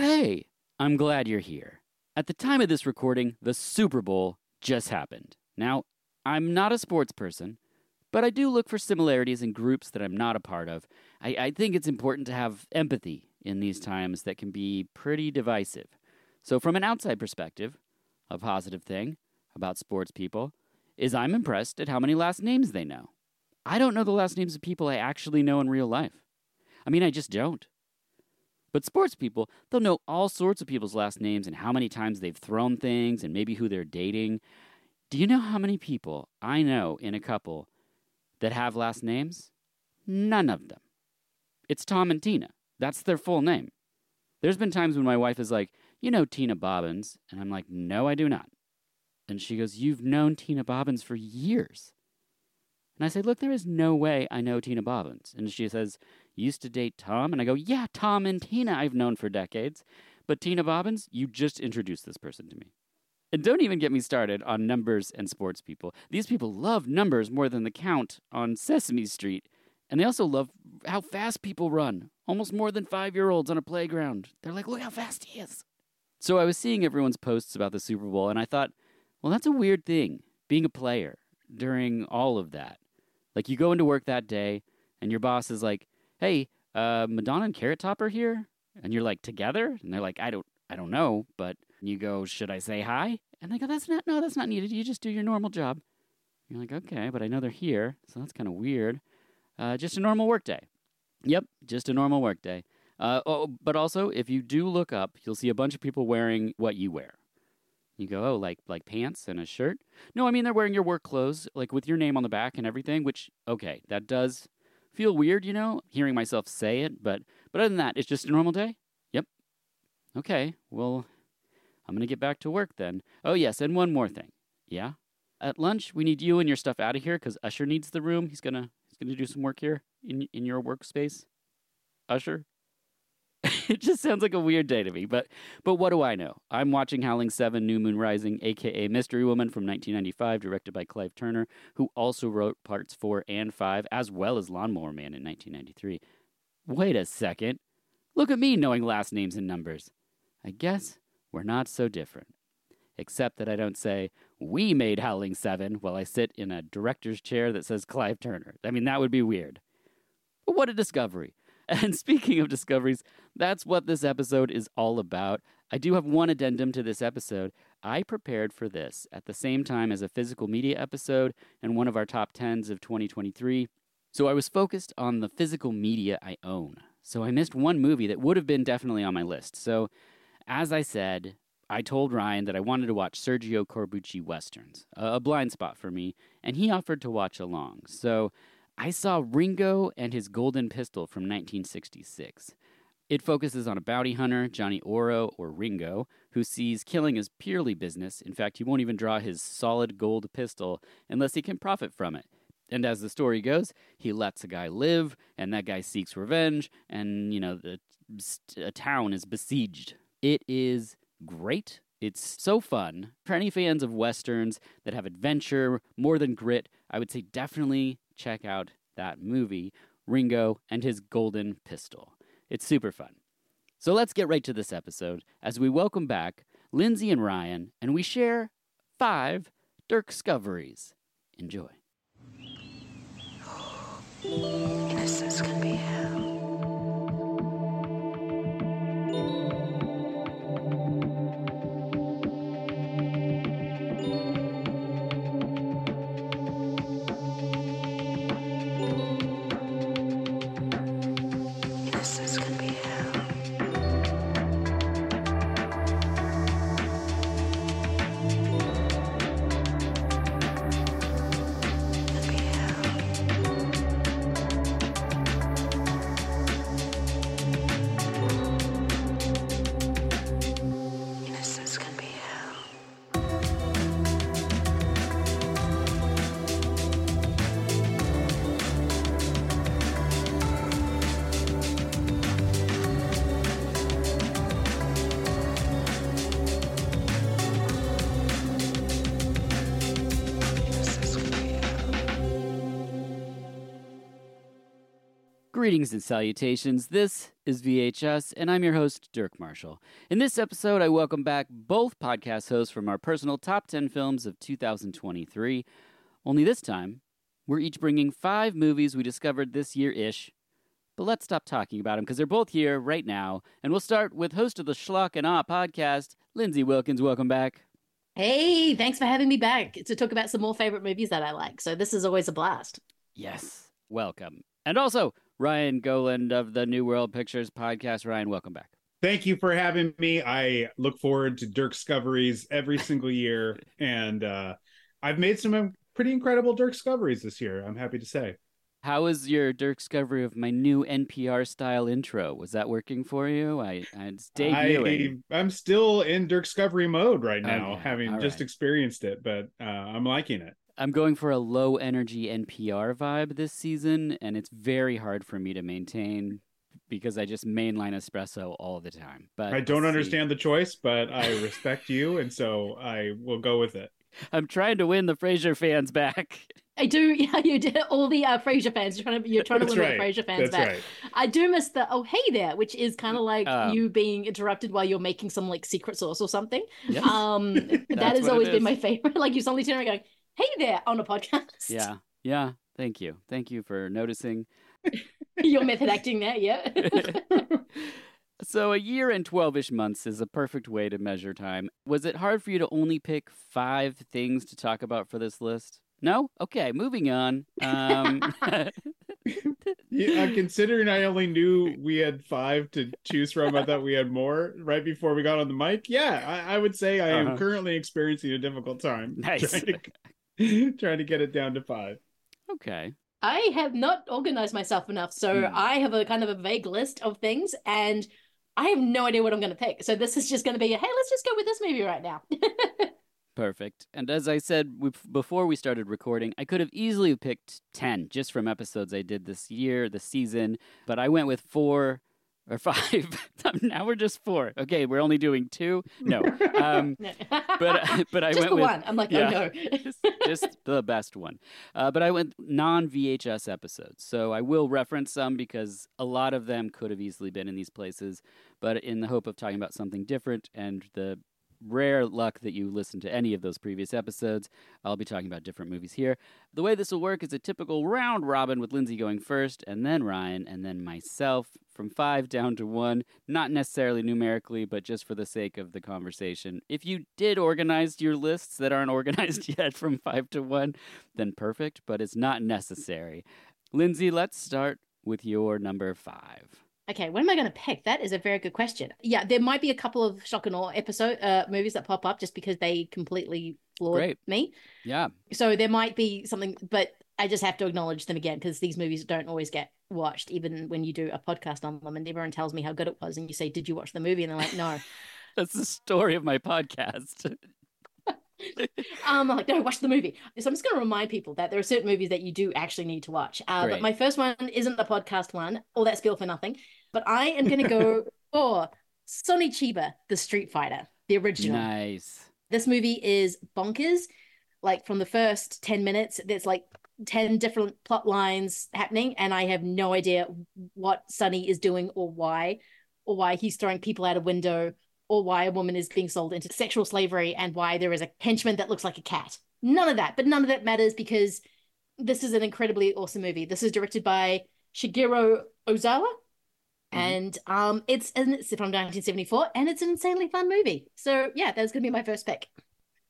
hey, I'm glad you're here. At the time of this recording, the Super Bowl just happened. Now, I'm not a sports person, but I do look for similarities in groups that I'm not a part of. I, I think it's important to have empathy in these times that can be pretty divisive. So, from an outside perspective, a positive thing about sports people is I'm impressed at how many last names they know. I don't know the last names of people I actually know in real life. I mean, I just don't. But sports people, they'll know all sorts of people's last names and how many times they've thrown things and maybe who they're dating. Do you know how many people I know in a couple that have last names? None of them. It's Tom and Tina. That's their full name. There's been times when my wife is like, You know Tina Bobbins. And I'm like, No, I do not. And she goes, You've known Tina Bobbins for years. And I say, Look, there is no way I know Tina Bobbins. And she says, Used to date Tom? And I go, Yeah, Tom and Tina I've known for decades. But Tina Bobbins, you just introduced this person to me. And don't even get me started on numbers and sports people. These people love numbers more than the count on Sesame Street. And they also love how fast people run, almost more than five year olds on a playground. They're like, look how fast he is. So I was seeing everyone's posts about the Super Bowl, and I thought, well, that's a weird thing, being a player during all of that. Like, you go into work that day, and your boss is like, hey, uh, Madonna and Carrot Top are here? And you're like, together? And they're like, I don't, I don't know, but you go, should I say hi? And they go, that's not, no, that's not needed. You just do your normal job. You're like, okay, but I know they're here, so that's kind of weird. Uh, just a normal workday. Yep, just a normal workday. Uh, oh, but also, if you do look up, you'll see a bunch of people wearing what you wear. You go, oh, like like pants and a shirt? No, I mean they're wearing your work clothes, like with your name on the back and everything. Which, okay, that does feel weird, you know, hearing myself say it. But but other than that, it's just a normal day. Yep. Okay. Well, I'm gonna get back to work then. Oh yes, and one more thing. Yeah. At lunch, we need you and your stuff out of here because Usher needs the room. He's gonna he's gonna do some work here in in your workspace. Usher. it just sounds like a weird day to me, but but what do I know? I'm watching Howling 7 New Moon Rising, aka Mystery Woman from 1995, directed by Clive Turner, who also wrote parts 4 and 5 as well as Lawnmower Man in 1993. Wait a second. Look at me knowing last names and numbers. I guess we're not so different. Except that I don't say, we made Howling 7 while I sit in a director's chair that says Clive Turner. I mean, that would be weird. But what a discovery. And speaking of discoveries, that's what this episode is all about. I do have one addendum to this episode. I prepared for this at the same time as a physical media episode and one of our top 10s of 2023. So I was focused on the physical media I own. So I missed one movie that would have been definitely on my list. So, as I said, I told Ryan that I wanted to watch Sergio Corbucci westerns, a blind spot for me, and he offered to watch along. So I saw Ringo and his Golden Pistol from 1966. It focuses on a bounty hunter, Johnny Oro, or Ringo, who sees killing as purely business. In fact, he won't even draw his solid gold pistol unless he can profit from it. And as the story goes, he lets a guy live, and that guy seeks revenge, and, you know, the, a town is besieged. It is great. It's so fun. For any fans of westerns that have adventure, more than grit, I would say definitely check out that movie, Ringo and his Golden Pistol. It's super fun. So let's get right to this episode as we welcome back Lindsay and Ryan and we share five Dirk discoveries. Enjoy. Greetings and salutations. This is VHUS, and I'm your host, Dirk Marshall. In this episode, I welcome back both podcast hosts from our personal top 10 films of 2023. Only this time, we're each bringing five movies we discovered this year ish. But let's stop talking about them because they're both here right now. And we'll start with host of the Schlock and Ah podcast, Lindsay Wilkins. Welcome back. Hey, thanks for having me back to talk about some more favorite movies that I like. So this is always a blast. Yes, welcome. And also, Ryan Goland of the New World Pictures podcast. Ryan, welcome back. Thank you for having me. I look forward to Dirk Discoveries every single year, and uh, I've made some pretty incredible Dirk Discoveries this year. I'm happy to say. How was your Dirk discovery of my new NPR style intro? Was that working for you? I, I it's debuting. I, I'm still in Dirk Discovery mode right now, Okay, having all just right. experienced it, but uh, I'm liking it. I'm going for a low energy NPR vibe this season, and it's very hard for me to maintain because I just mainline espresso all the time. But I don't see. understand the choice, but I respect you, and so I will go with it. I'm trying to win the Frasier fans back. I do, yeah, you did all the uh, Frasier fans. You're trying to, you're trying to win all the right. Frasier fans That's back. right. I do miss the oh hey there, which is kind of like Um, you being interrupted while you're making some like secret sauce or something. Yes. Um, that has what it always is. been my favorite. Like you suddenly turn around going, "Hey there" on a podcast. yeah. Yeah. Thank you. Thank you for noticing. your method acting there, yeah. So, a year and 12 ish months is a perfect way to measure time. Was it hard for you to only pick five things to talk about for this list? No? Okay, moving on. Um, Yeah, considering I only knew we had five to choose from, I thought we had more right before we got on the mic. Yeah, I, I would say I Uh-huh. am currently experiencing a difficult time. Nice. Trying to, trying to get it down to five. okay. I have not organized myself enough, so Hmm. I have a kind of a vague list of things, and I have no idea what I'm going to pick. So this is just going to be a hey, let's just go with this movie right now. Perfect. And as I said we- before we started recording, I could have easily picked 10 just from episodes I did this year, this season, but I went with four or five. now we're just four. Okay, we're only doing two. No. Um, but but I just went the with one. I'm like, yeah. oh no. just, just the best one. Uh, but I went non VHUS episodes. So I will reference some because a lot of them could have easily been in these places, but in the hope of talking about something different and the rare luck that you listen to any of those previous episodes, I'll be talking about different movies here. The way this will work is a typical round robin with Lindsay going first, and then Ryan, and then myself from five down to one. Not necessarily numerically, but just for the sake of the conversation. If you did organize your lists that aren't organized yet from five to one, then perfect, but it's not necessary. Lindsay, let's start with your number five. Okay, what am I going to pick? That is a very good question. Yeah, there might be a couple of Schlock and Awe episode uh, movies that pop up just because they completely floored Great. me. Yeah, So there might be something, but I just have to acknowledge them again because these movies don't always get watched, even when you do a podcast on them. And everyone tells me how good it was, and you say, "Did you watch the movie?" And they're like, "No." that's the story of my podcast. um, I'm like, no, watch the movie. So I'm just going to remind people that there are certain movies that you do actually need to watch. Uh, but my first one isn't the podcast one, all that spiel for nothing. But I am going to go for Sonny Chiba, the Street Fighter, the original. nice. This movie is bonkers. Like from the first 10 minutes, there's like 10 different plot lines happening, and I have no idea what Sonny is doing or why, or why he's throwing people out a window, or why a woman is being sold into sexual slavery, and why there is a henchman that looks like a cat. None of that, but none of that matters because this is an incredibly awesome movie. This is directed by Shigeru Ozawa. And um, it's and it's from 1974, and it's an insanely fun movie. So yeah, that's gonna be my first pick.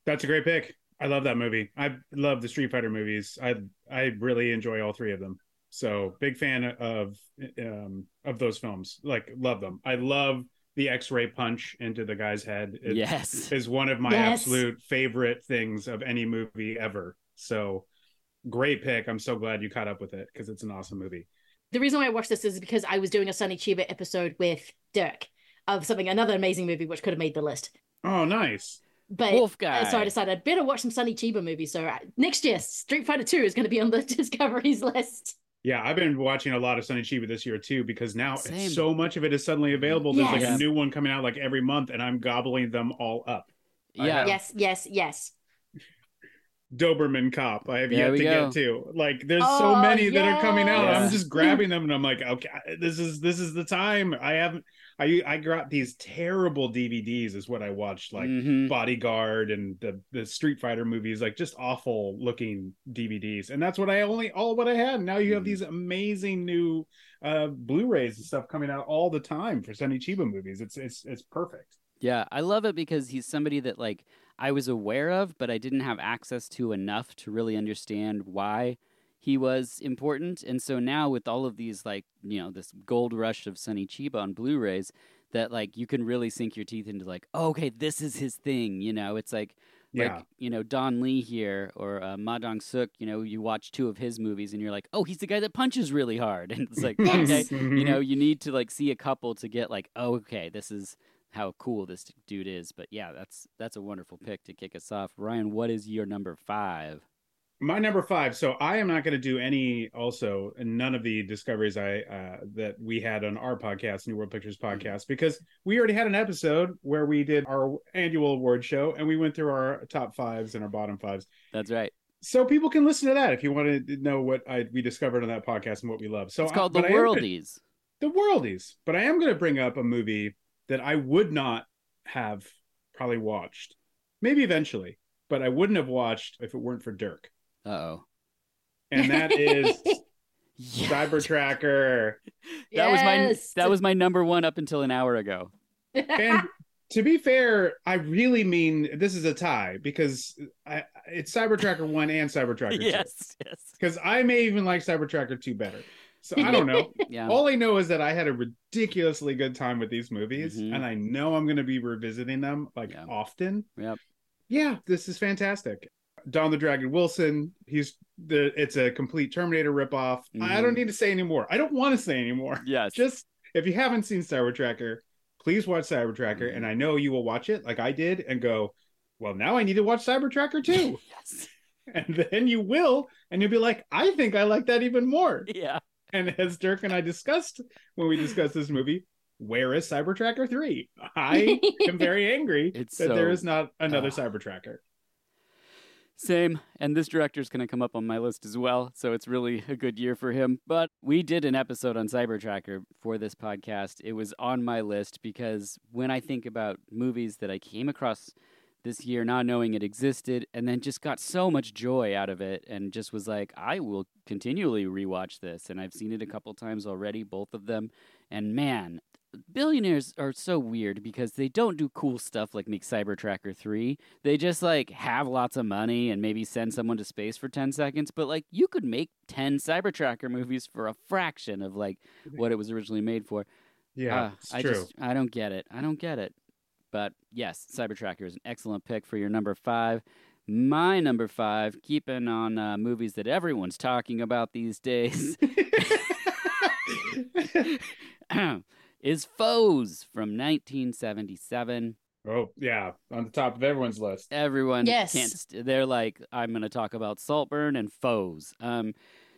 That's a great pick. I love that movie. I love the Street Fighter movies. I I really enjoy all three of them. So big fan of um of those films. Like love them. I love the X-ray punch into the guy's head. It yes. is one of my Yes. absolute favorite things of any movie ever. So great pick. I'm so glad you caught up with it because it's an awesome movie. The reason why I watched this is because I was doing a Sonny Chiba episode with Dirk of something another amazing movie which could have made the list. Oh, nice. But Wolf uh, so I decided I'd better watch some Sonny Chiba movies. So uh, next year, Street Fighter 2 is going to be on the Discoveries list. Yeah, I've been watching a lot of Sonny Chiba this year too because now it's so much of it is suddenly available. There's like a new one coming out like every month, and I'm gobbling them all up. Yeah. Yes, yes, yes. Doberman Cop. I have There yet to go. get to. Like, there's so Oh, many that are coming out. I'm just grabbing them, and I'm like, okay, this is this is the time. I haven't. I I got these terrible DVDs. Is what I watched, like Mhm. Bodyguard and the the Street Fighter movies, like just awful looking DVDs. And that's what I only all what I had. Now you have Mhm. these amazing new uh Blu-rays and stuff coming out all the time for Sonny Chiba movies. It's it's it's perfect. Yeah, I love it because he's somebody that like I was aware of, but I didn't have access to enough to really understand why he was important. And so now with all of these like, you know, this gold rush of Sonny Chiba on Blu-rays that like you can really sink your teeth into like, oh, okay, this is his thing, you know. It's like Yeah. like, you know, Don Lee here or uh, Ma Dong Suk, you know, you watch two of his movies and you're like, "Oh, he's the guy that punches really hard." And it's like, Yes. okay, Mm-hmm. you know you need to like see a couple to get like oh, okay this is how cool this dude is but yeah that's that's a wonderful pick to kick us off. Ryan what is your number five? My number five. So i am not going to do any also none of the discoveries i uh that we had on our podcast new world pictures podcast because we already had an episode where we did our annual award show and we went through our top fives and our bottom fives. That's right. So people can listen to that if you want to know what I we discovered on that podcast and what we love. So it's I- called the I gonna- worldies. The worldies. But I am going to bring up a movie that I would not have probably watched, maybe eventually, but I wouldn't have watched if it weren't for Dirk, uh-oh and that is yeah. Cyber Tracker. that was my that was my number one up until an hour ago And to be fair, I really mean this is a tie because I, it's Cyber Tracker one and Cyber Tracker two. yes yes Because I may even like Cyber Tracker two better. So I don't know. yeah All I know is that I had a ridiculously good time with these movies, Mhm. and I know I'm going to be revisiting them like Yeah. often. Yep. Yeah, this is fantastic. Don the Dragon Wilson. He's the. It's a complete Terminator ripoff. I Mhm. don't need to say anymore. I don't want to say anymore. yes Just if you haven't seen Cyber Tracker, please watch Cyber Tracker, Mhm. and I know you will watch it like I did and go, well, now I need to watch Cyber Tracker too, yes and then you will, and you'll be like, I think I like that even more. yeah And as Dirk and I discussed when we discussed this movie, where is Cyber Tracker 3? I am very angry It's that there so- is not another Ugh. Cyber Tracker. Same. And this director is going to come up on my list as well. So it's really a good year for him. But we did an episode on Cybertracker for this podcast. It was on my list because when I think about movies that I came across this year, not knowing it existed, and then just got so much joy out of it, and just was like, I will continually rewatch this. And I've seen it a couple times already, both of them. And man, billionaires are so weird because they don't do cool stuff like make Cybertracker 3. They just like have lots of money and maybe send someone to space for 10 seconds, but like you could make 10 Cybertracker movies for a fraction of like what it was originally made for. Yeah, Ah, it's I true. just I don't get it. I don't get it. But yes, Cybertracker is an excellent pick for your number 5. My number 5, keeping on uh, movies that everyone's talking about these days. is Foes from 1977. oh, yeah, on the top of everyone's list. Everyone Yes. can't. St- they're like, I'm going to talk about Saltburn and Foes. Um,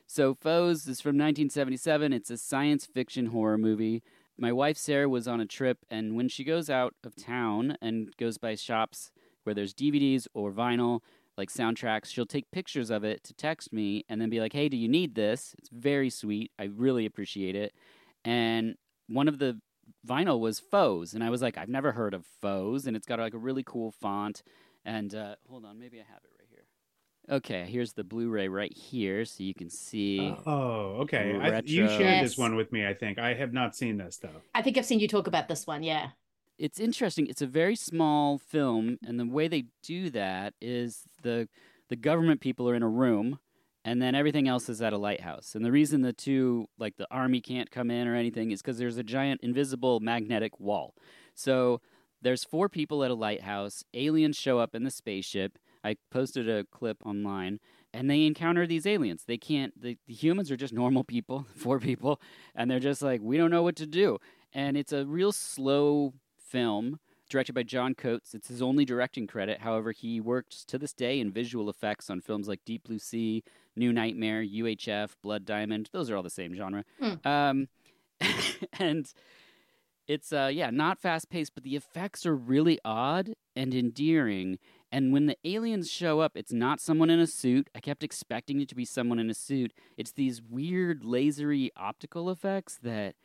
so Foes is from 1977. It's a science fiction horror movie. My wife Sarah was on a trip, and when she goes out of town and goes by shops where there's DVDs or vinyl, like soundtracks, she'll take pictures of it to text me and then be like, "Hey, do you need this?" It's very sweet. I really appreciate it. And one of the vinyl was Foes, and I was like, I've never heard of Foes, and it's got like a really cool font. And uh, hold on, maybe I have it right. Okay, here's the Blu-ray right here, so you can see. Oh, oh okay. I, you shared Yes. this one with me, I think. I have not seen this, though. I think I've seen you talk about this one. Yeah. it's interesting. It's a very small film, and the way they do that is the the government people are in a room, and then everything else is at a lighthouse. And the reason the two, like the army, can't come in or anything is because there's a giant invisible magnetic wall. So there's four people at a lighthouse. Aliens show up in the spaceship. I posted a clip online, and they encounter these aliens. They can't. The, the humans are just normal people, four people, and they're just like, we don't know what to do. And it's a real slow film directed by John Coates. It's his only directing credit. However, he works to this day in visual effects on films like Deep Blue Sea, New Nightmare, UHF, Blood Diamond. Those are all the same genre. Hmm. Um, and it's uh yeah, not fast paced, but the effects are really odd and endearing. And when the aliens show up, it's not someone in a suit. I kept expecting it to be someone in a suit. It's these weird, lasery optical effects that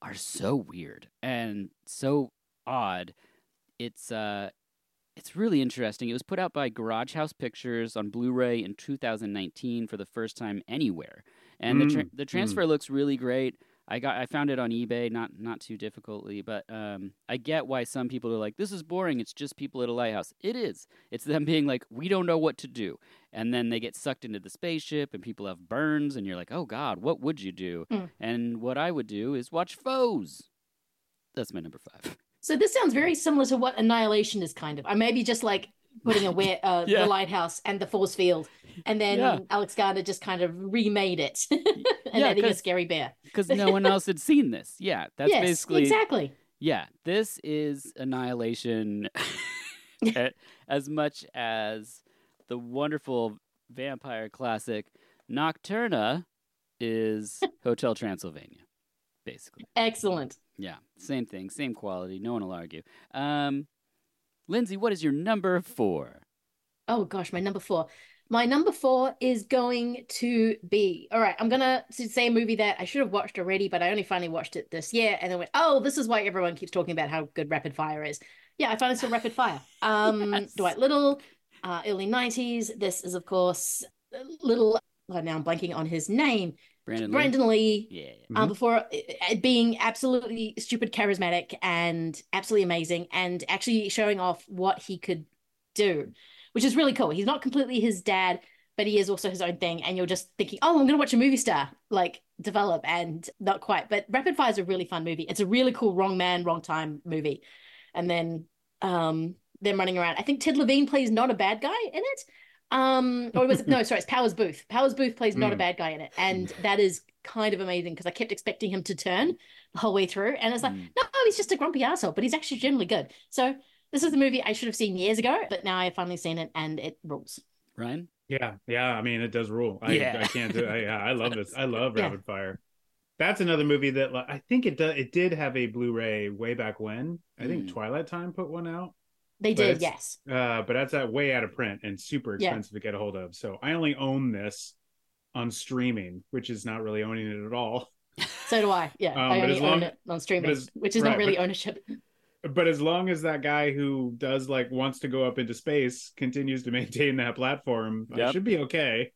are so weird and so odd. It's uh, it's really interesting. It was put out by Garage House Pictures on Blu-ray in 2019 for the first time anywhere, and the tra- Mm, the transfer looks really great. I got I found it on eBay, not not too difficultly, but um, I get why some people are like, "This is boring. It's just people at a lighthouse." It is. It's them being like, "We don't know what to do," and then they get sucked into the spaceship, and people have burns, and you're like, "Oh God, what would you do?" Mm. And what I would do is watch Foes. That's my number five. So this sounds very similar to what Annihilation is kind of. I maybe just like putting away uh, Yeah. the lighthouse and the force field, and then Yeah. Alex Garland just kind of remade it and adding a scary bear. because no one else had seen this. Yeah, that's yes, basically exactly. yeah. This is Annihilation, as much as the wonderful vampire classic Nocturna is Hotel Transylvania, basically. Excellent. Yeah, same thing, same quality. No one will argue. Um, Lindsay, what is your number four? Oh gosh, my number four. My number four is going to be all right. I'm gonna say a movie that I should have watched already, but I only finally watched it this year, and then went, "Oh, this is why everyone keeps talking about how good Rapid Fire is." Yeah, I finally saw Rapid Fire. Um, Yes. Dwight Little, uh, early '90s. This is, of course, Little. Oh, now I'm blanking on his name. Brandon. Lee? Brandon Lee. Yeah. Uh, Mhm. before uh, being absolutely stupid charismatic and absolutely amazing and actually showing off what he could do, which is really cool. He's not completely his dad, but he is also his own thing. And you're just thinking, oh, I'm going to watch a movie star like develop and not quite. But Rapid Fire is a really fun movie. It's a really cool wrong man, wrong time movie. And then um them running around. I think Ted Levine plays not a bad guy in it. Um, or was it no, sorry, it's Powers Boothe. Powers Boothe plays not a Mm. bad guy in it, and that is kind of amazing because I kept expecting him to turn the whole way through, and it's like, Mm. no, he's just a grumpy asshole, but he's actually generally good. So this is the movie I should have seen years ago, but now I've finally seen it, and it rules. Ryan. Yeah, yeah. I mean, it does rule. I, Yeah. I can't do. I, yeah, I love this. I love Yeah. Rapid Fire. That's another movie that like, I think it does. It did have a Blu-ray way back when. I think Mm. Twilight Time put one out. They But did, yes. Uh, but that's uh, way out of print and super Yeah. expensive to get a hold of. So I only own this on streaming, which is not really owning it at all. So do I. Yeah, Um, I only long- own it on streaming, as- which is right, not really but- ownership. But as long as that guy who does like wants to go up into space continues to maintain that platform, I should be okay.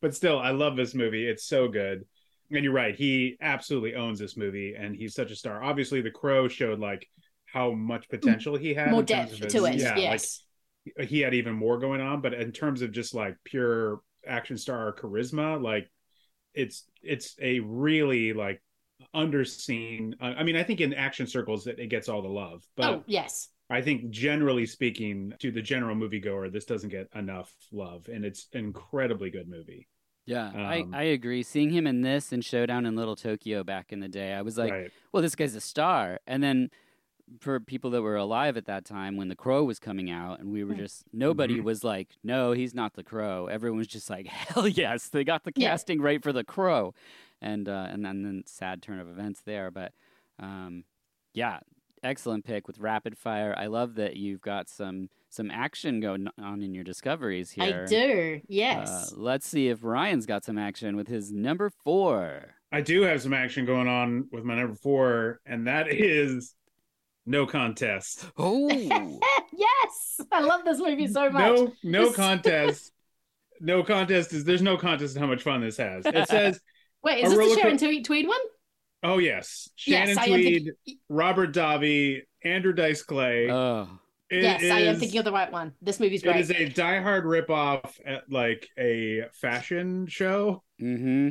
But still, I love this movie. It's so good. And you're right, he absolutely owns this movie, and he's such a star. Obviously, The Crow showed like how much potential he had. More depth his- to it. Yeah, like yes. he had even more going on but in terms of just like pure action star charisma like it's it's a really like underseen i I mean i think in action circles it, it gets all the love but oh, yes. i think generally speaking to the general moviegoer this doesn't get enough love and it's an incredibly good movie Yeah, Um, I, I agree. Seeing him in this and Showdown in Little Tokyo back in the day, I was like, right well, this guy's a star. And then for people that were alive at that time when The Crow was coming out, and we were Mm. just, nobody Mhm. was like, no, he's not The Crow. Everyone was just like, hell yes, they got the Yeah. casting right for The Crow. And, uh, and then, then sad turn of events there. But um, yeah, excellent pick with Rapid Fire. I love that you've got some some action going on in your discoveries here. I do. Uh, Yes. let's see if Ryan's got some action with his number four. i do have some action going on with my number four and that is no contest Oh, yes. I love this movie so much. No, no This- contest. no contest is there's no contest in how much fun this has. It says, Wait, a is this roller the Sharon co- Tweed, Tweed one? oh yes, Shannon yes, Tweed, thinking. Robert Davi, Andrew Dice Clay. oh, It yes, I am thinking of the right one. This movie's It great. is a diehard ripoff at like a fashion show. mm-hmm.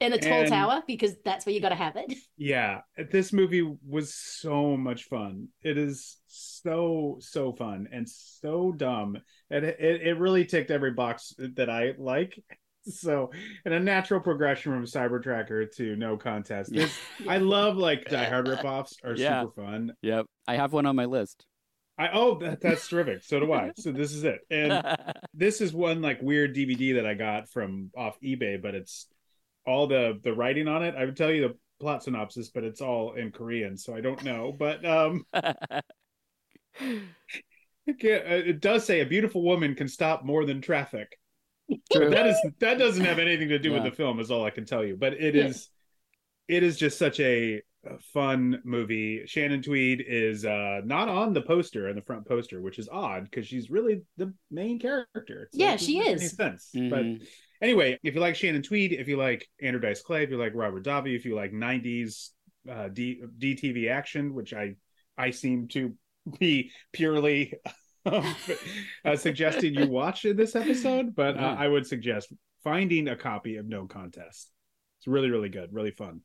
In a tall and- tower because that's where you got to have it. Yeah, this movie was so much fun. It is so so fun and so dumb, and it it, it really ticked every box that I like. So, and a natural progression from Cyber Tracker to No Contest. This, I love like Die Hard ripoffs are Yeah. super fun. Yep, I have one on my list. I oh that, that's terrific. So do I. So this is it, and this is one like weird DVD that I got from off eBay, but it's all the the writing on it. I would tell you the plot synopsis, but it's all in Korean, so I don't know. But um Yeah, uh, It does say a beautiful woman can stop more than traffic. That is that doesn't have anything to do with the film, is all I can tell you. But it is, Yeah. it is just such a, a fun movie. Shannon Tweed is uh not on the poster and the front poster, which is odd because she's really the main character. It's Yeah, like, she is. Sense, but Mhm. Anyway, if you like Shannon Tweed, if you like Andrew Dice Clay, if you like Robert Davi, if you like '90s uh, D, DTV action, which I I seem to be purely um, uh, suggesting you watch in this episode, but uh, I would suggest finding a copy of No Contest. It's really really good, really fun.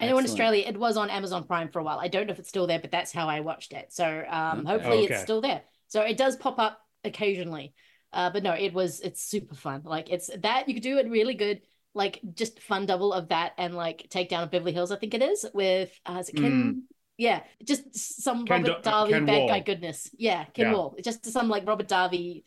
Anyone in Excellent. Australia, it was on Amazon Prime for a while. I don't know if it's still there, but that's how I watched it. So um, hopefully Oh, it's still there. So it does pop up occasionally. Uh, but no, it was it's super fun. Like it's that you could do it really good, like just fun double of that and like Takedown of Beverly Hills, I think it is, with uh, is it Ken? Yeah, just some. Ken Robert Do- uh, Darby Ken bad Wahl. guy goodness. Yeah, Ken Yeah. Wahl. Just some like Robert Darby,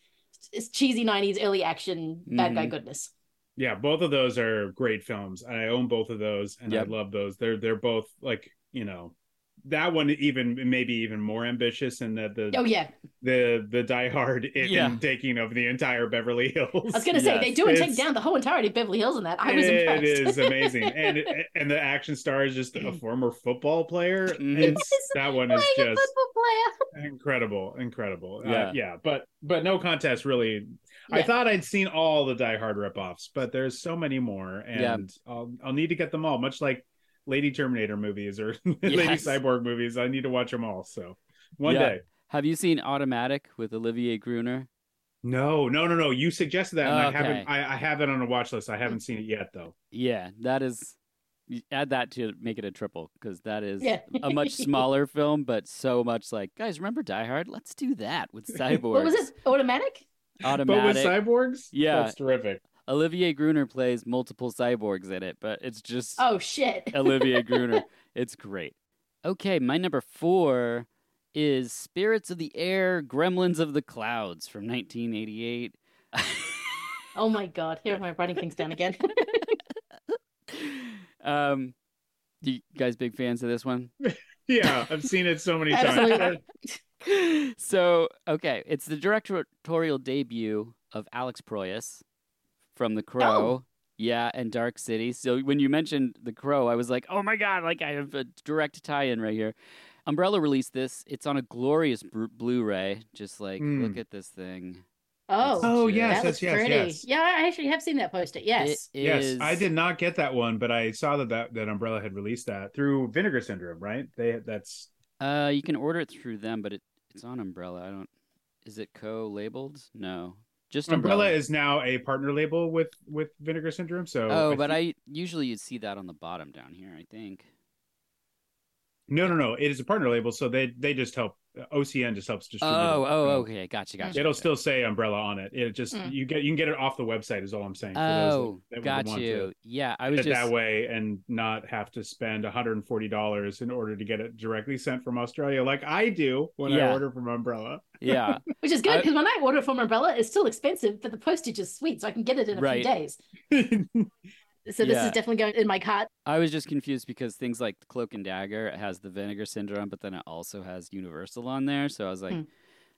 it's cheesy '90s early action bad guy Mhm. goodness. Yeah, both of those are great films. I own both of those, and Yep. I love those. They're they're both like you know that one even maybe even more ambitious and that the Oh yeah, the the Die Hard in, Yeah. taking of the entire Beverly Hills. I was gonna say Yes, they do and take down the whole entirety of Beverly Hills in that. I was it impressed. is amazing, and it- and the action star is just a former football player. It's that one is just incredible, incredible. Yeah. Yeah, uh, yeah, but but no contest really. I thought I'd seen all the Die Hard ripoffs, but there's so many more, Yeah. and I'll I'll need to get them all. Much like Lady Terminator movies or Lady Cyborg movies, I need to watch them all. So one Yeah. day. Have you seen Automatic with Olivier Gruner? No, no, no, no. You suggested that, and I Okay. haven't. I, I have it on a watch list. I haven't seen it yet, though. Yeah, that is. Add that to make it a triple because that is Yeah. a much smaller film, but so much like guys. Remember Die Hard? Let's do that with cyborgs. What was it? Automatic? Automatic. But with cyborgs, Yeah. that's terrific. Olivier Gruner plays multiple cyborgs in it, but it's just Oh shit. Olivia Gruner. It's great. Okay, my number four is Spirits of the Air, Gremlins of the Clouds from 1988. Oh my god. Here am I writing things down again. um, you guys big fans of this one? Yeah, I've seen it so many times. So, okay, it's the directorial debut of Alex Proyas from The Crow. Oh. Yeah, and Dark City. So when you mentioned The Crow, I was like, oh my God, like I have a direct tie in right here. Umbrella released this. It's on a glorious br- Blu ray. Just like, Mm. look at this thing. Oh. Oh That yes, that looks yes, yes, pretty. yes. Yeah, I actually have seen that poster. Yes. It Yes, is- I did not get that one, but I saw that, that that Umbrella had released that through Vinegar Syndrome, right? They that's Uh, you can order it through them, but it, it's on Umbrella. I don't. Is it co-labeled? No, just Umbrella Umbrella. is now a partner label with with Vinegar Syndrome. So Oh, but think- I usually you'd see that on the bottom down here. I think. No no no, it is a partner label, so they they just help OCN just helps distribute. Oh, it. oh, okay, gotcha, gotcha. It'll still say Umbrella on it. It just Mm. you get you can get it off the website is all I'm saying. for those Oh, that- that got want to you. Yeah, I get was just that way and not have to spend $140 in order to get it directly sent from Australia like I do when Yeah. I order from Umbrella. yeah. Which is good because when I order from Umbrella, it's still expensive, but the postage is sweet, so I can get it in a Right. few days. So this Yeah. is definitely going in my cart. I was just confused because things like Cloak and Dagger it has the Vinegar Syndrome, but then it also has Universal on there. So I was like, Hmm.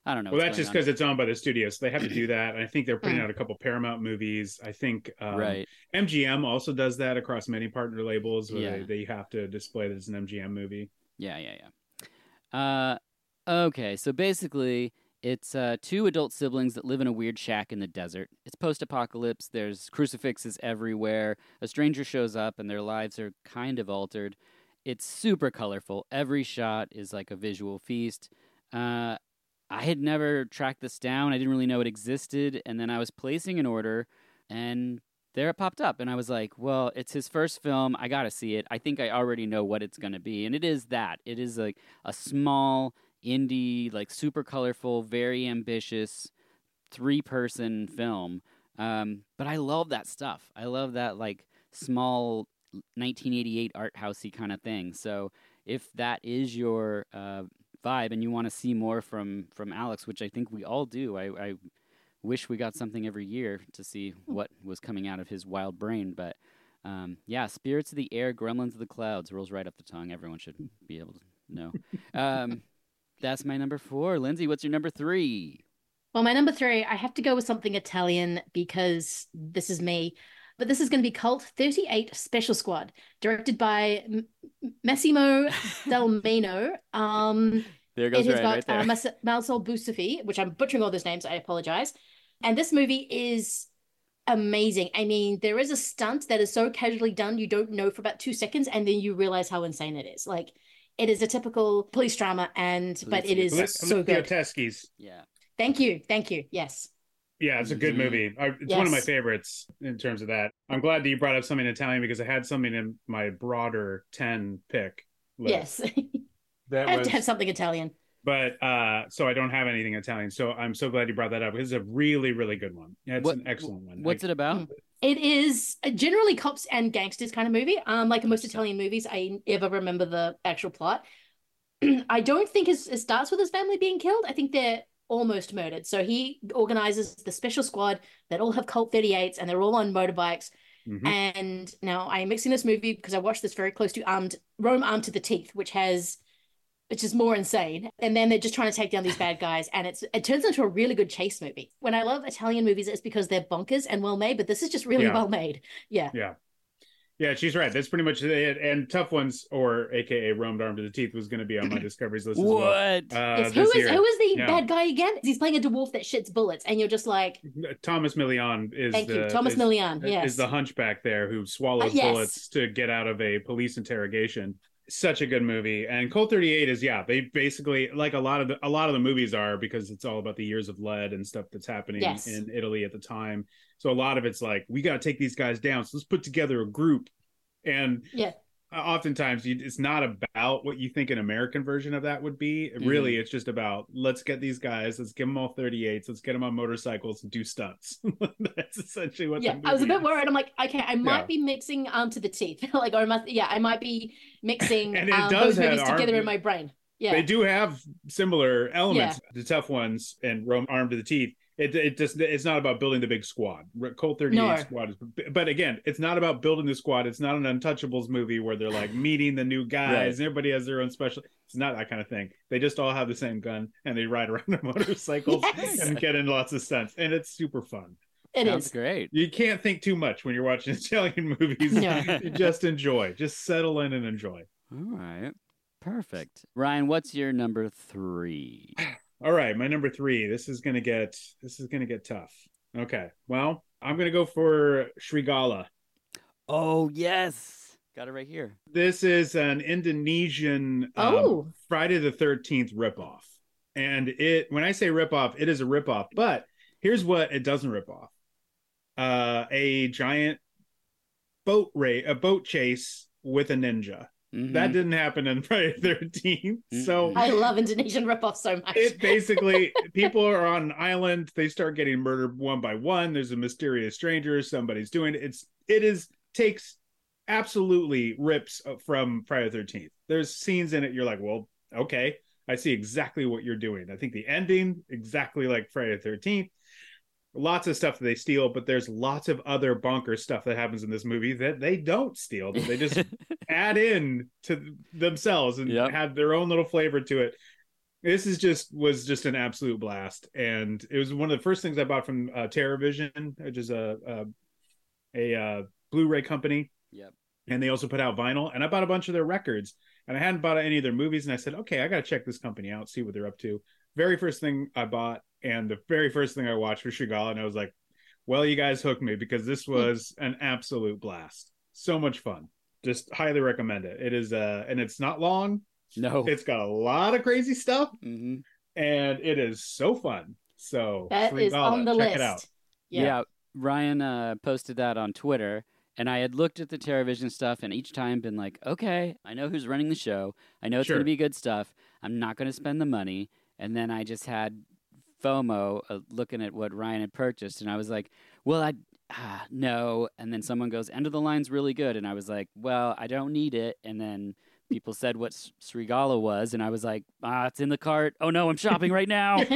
I don't know. well, that's just because it's owned by the studio, so they have to do that. And I think they're putting Mm. out a couple Paramount movies. I think um, right. MGM also does that across many partner labels where Yeah. they, they have to display that it's an MGM movie. Yeah, yeah, yeah. Uh, okay, so basically, it's uh, two adult siblings that live in a weird shack in the desert. It's post apocalypse, there's crucifixes everywhere. A stranger shows up, and their lives are kind of altered. It's super colorful. Every shot is like a visual feast. Uh, I had never tracked this down, I didn't really know it existed, and then I was placing an order, and there it popped up and i was like well it's his first film i gotta see it i think i already know what it's gonna be and it is that it is like a small indie like super colorful very ambitious three person film um, but i love that stuff i love that like small 1988 art housey kind of thing so if that is your uh, vibe and you want to see more from from alex which i think we all do i, I wish we got something every year to see what was coming out of his wild brain. But um, yeah, Spirits of the Air, Gremlins of the Clouds rolls right up the tongue. Everyone should be able to know. Um, That's my number four. Lindsay, what's your number three? Well, my number three, I have to go with something Italian because this is me. But this is going to be Colt 38 Special Squad, directed by M- Massimo Delmino. Um, There goes it has Ryan got right there. uh, Mas- Marisol Busafi, which I'm butchering all those names. I apologize. And this movie is amazing. I mean, there is a stunt that is so casually done, you don't know for about two seconds, and then you realize how insane it is. Like, it is a typical police drama, and but it is Police- so Olivia good. Teskey's. yeah. Thank you, thank you. Yes, Yeah, it's a good Mhm. movie. I, it's one of my favorites in terms of that. I'm glad that you brought up something Italian because I had something in my broader 10 pick list. yes. That I have was, to have something Italian. but uh, so I don't have anything Italian. So I'm so glad you brought that up. It's a really, really good one. Yeah, it's What- an excellent one. What's I- it about? It is a generally cops and gangsters kind of movie. Um, like most Italian movies, I ever remember the actual plot. I don't think his, it starts with his family being killed. I think they're almost murdered. So he organizes the special squad that all have Colt 38s and they're all on motorbikes. Mhm. And now I'm mixing this movie because I watched this very close to Armed Rome Armed to the Teeth, which has which is more insane. And then they're just trying to take down these bad guys, and it's it turns into a really good chase movie. When I love Italian movies, it's because they're bonkers and well made, but this is just really Yeah. well made. Yeah. Yeah. Yeah, she's right. That's pretty much it. And Tough Ones, or AKA Rome Armed to the Teeth, was going to be on my discoveries list as well. What? Uh, yes. Who this is year. who is the Yeah. bad guy again? He's playing a dwarf that shits bullets, and you're just like, Thomas Milian is thank the, you, Thomas is, Milian. Yes. is the hunchback there who swallows Uh, yes. bullets to get out of a police interrogation. Such a good movie. And Colt 38 is yeah, they basically like a lot of the a lot of the movies are because it's all about the years of lead and stuff that's happening Yes. in Italy at the time. So a lot of it's like we got to take these guys down. So let's put together a group. And Yeah. Oftentimes you, it's not about what you think an American version of that would be. Mm-hmm. Really, it's just about let's get these guys, let's give them all 38s, let's get them on motorcycles and do stunts. That's essentially what. yeah, I was a bit worried. I'm like, okay, I might Yeah. be mixing um to the teeth. like, or I must, yeah, I might be mixing And it um, does those movies together in my brain. Yeah. They do have similar elements. The tough ones and Rome Armed to the Teeth. It it just it's not about building the big squad. Colt 38 No. squad is but again, it's not about building the squad. It's not an untouchables movie where they're like meeting the new guys Right. and everybody has their own special it's not that kind of thing. They just all have the same gun and they ride around on motorcycles Yes. and get in lots of stunts. And it's super fun. It Sounds is. great. You can't think too much when you're watching Italian movies. No. Just enjoy. Just settle in and enjoy. All right. Perfect. Ryan, what's your number three? All right, my number three. This is gonna get this is gonna get tough. Okay, well, I'm gonna go for Srigala. Oh, yes. Got it right here. This is an Indonesian um, Oh. Friday the Thirteenth ripoff, and it when I say ripoff, it is a ripoff. But here's what it doesn't rip off: uh, a giant boat race, a boat chase with a ninja. Mhm. That didn't happen in Friday the Thirteenth. So Mm-mm. I love Indonesian ripoff so much. it basically people are on an island they start getting murdered one by one there's a mysterious stranger somebody's doing it it's it is takes absolutely rips from friday the 13th there's scenes in it you're like well okay i see exactly what you're doing i think the ending exactly like friday the 13th lots of stuff that they steal but there's lots of other bonker stuff that happens in this movie that they don't steal that they just add in to themselves and Yep. have their own little flavor to it. This is just was just an absolute blast, and it was one of the first things I bought from uh, Terror Vision, which is a a, a uh, Blu-ray company, Yep. and they also put out vinyl. And I bought a bunch of their records, and I hadn't bought any of their movies, and I said, okay, I got to check this company out, see what they're up to. Very first thing I bought, and the very first thing I watched was Srigala, and I was like, well, you guys hooked me because this was an absolute blast. So much fun. Just highly recommend it. It is uh and it's not long. No. It's got a lot of crazy stuff hmm and it is so fun. So That is Srigala, on the check list. it out. Yeah. Ryan uh, posted that on Twitter, and I had looked at the Terror Vision stuff, and each time been like, okay, I know who's running the show. I know it's going to be good stuff. I'm not going to spend the money. And then I just had FOMO uh, looking at what Ryan had purchased, and I was like, well, I. Ah, no, and then someone goes, "End of the line's really good," and I was like, "Well, I don't need it." And then people said what Srigala was, and I was like, "Ah, it's in the cart. Oh no, I'm shopping right now." it's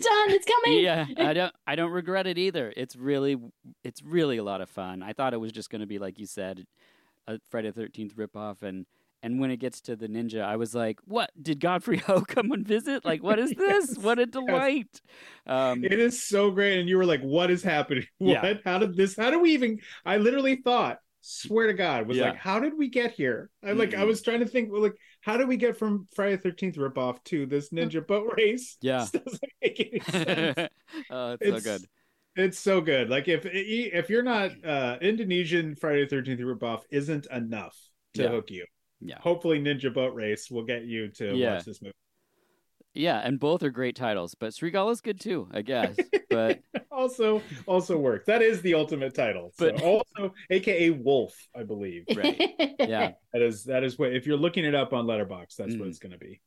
done. It's coming. yeah, I don't I don't regret it either. It's really it's really a lot of fun. I thought it was just going to be like you said, a Friday the 13th ripoff and And when it gets to the ninja, I was like, "What? Did Godfrey Ho come and visit? Like, what is this? Yes, What a delight!" Um, It is so great, and you were like, "What is happening? What? Yeah. How did this? How do we even?" I literally thought, swear to God, was Yeah. like, "How did we get here?" I like, I Mm-mm. was trying to think, well, like, how did we get from Friday Thirteenth ripoff to this ninja boat race? Yeah. This doesn't make any sense. oh, it's, It's- so good. It's so good. Like if if you're not uh Indonesian Friday Thirteenth ripoff isn't enough to Yeah. hook you. Yeah. Hopefully, Ninja Boat Race will get you to Yeah. watch this movie. Yeah, and both are great titles, but Srigala's good too, I guess. But Also, also works. That is the ultimate title. But- so also, AKA Wolf, I believe. Right. yeah. That is that is what if you're looking it up on Letterboxd, that's what Mhm. it's going to be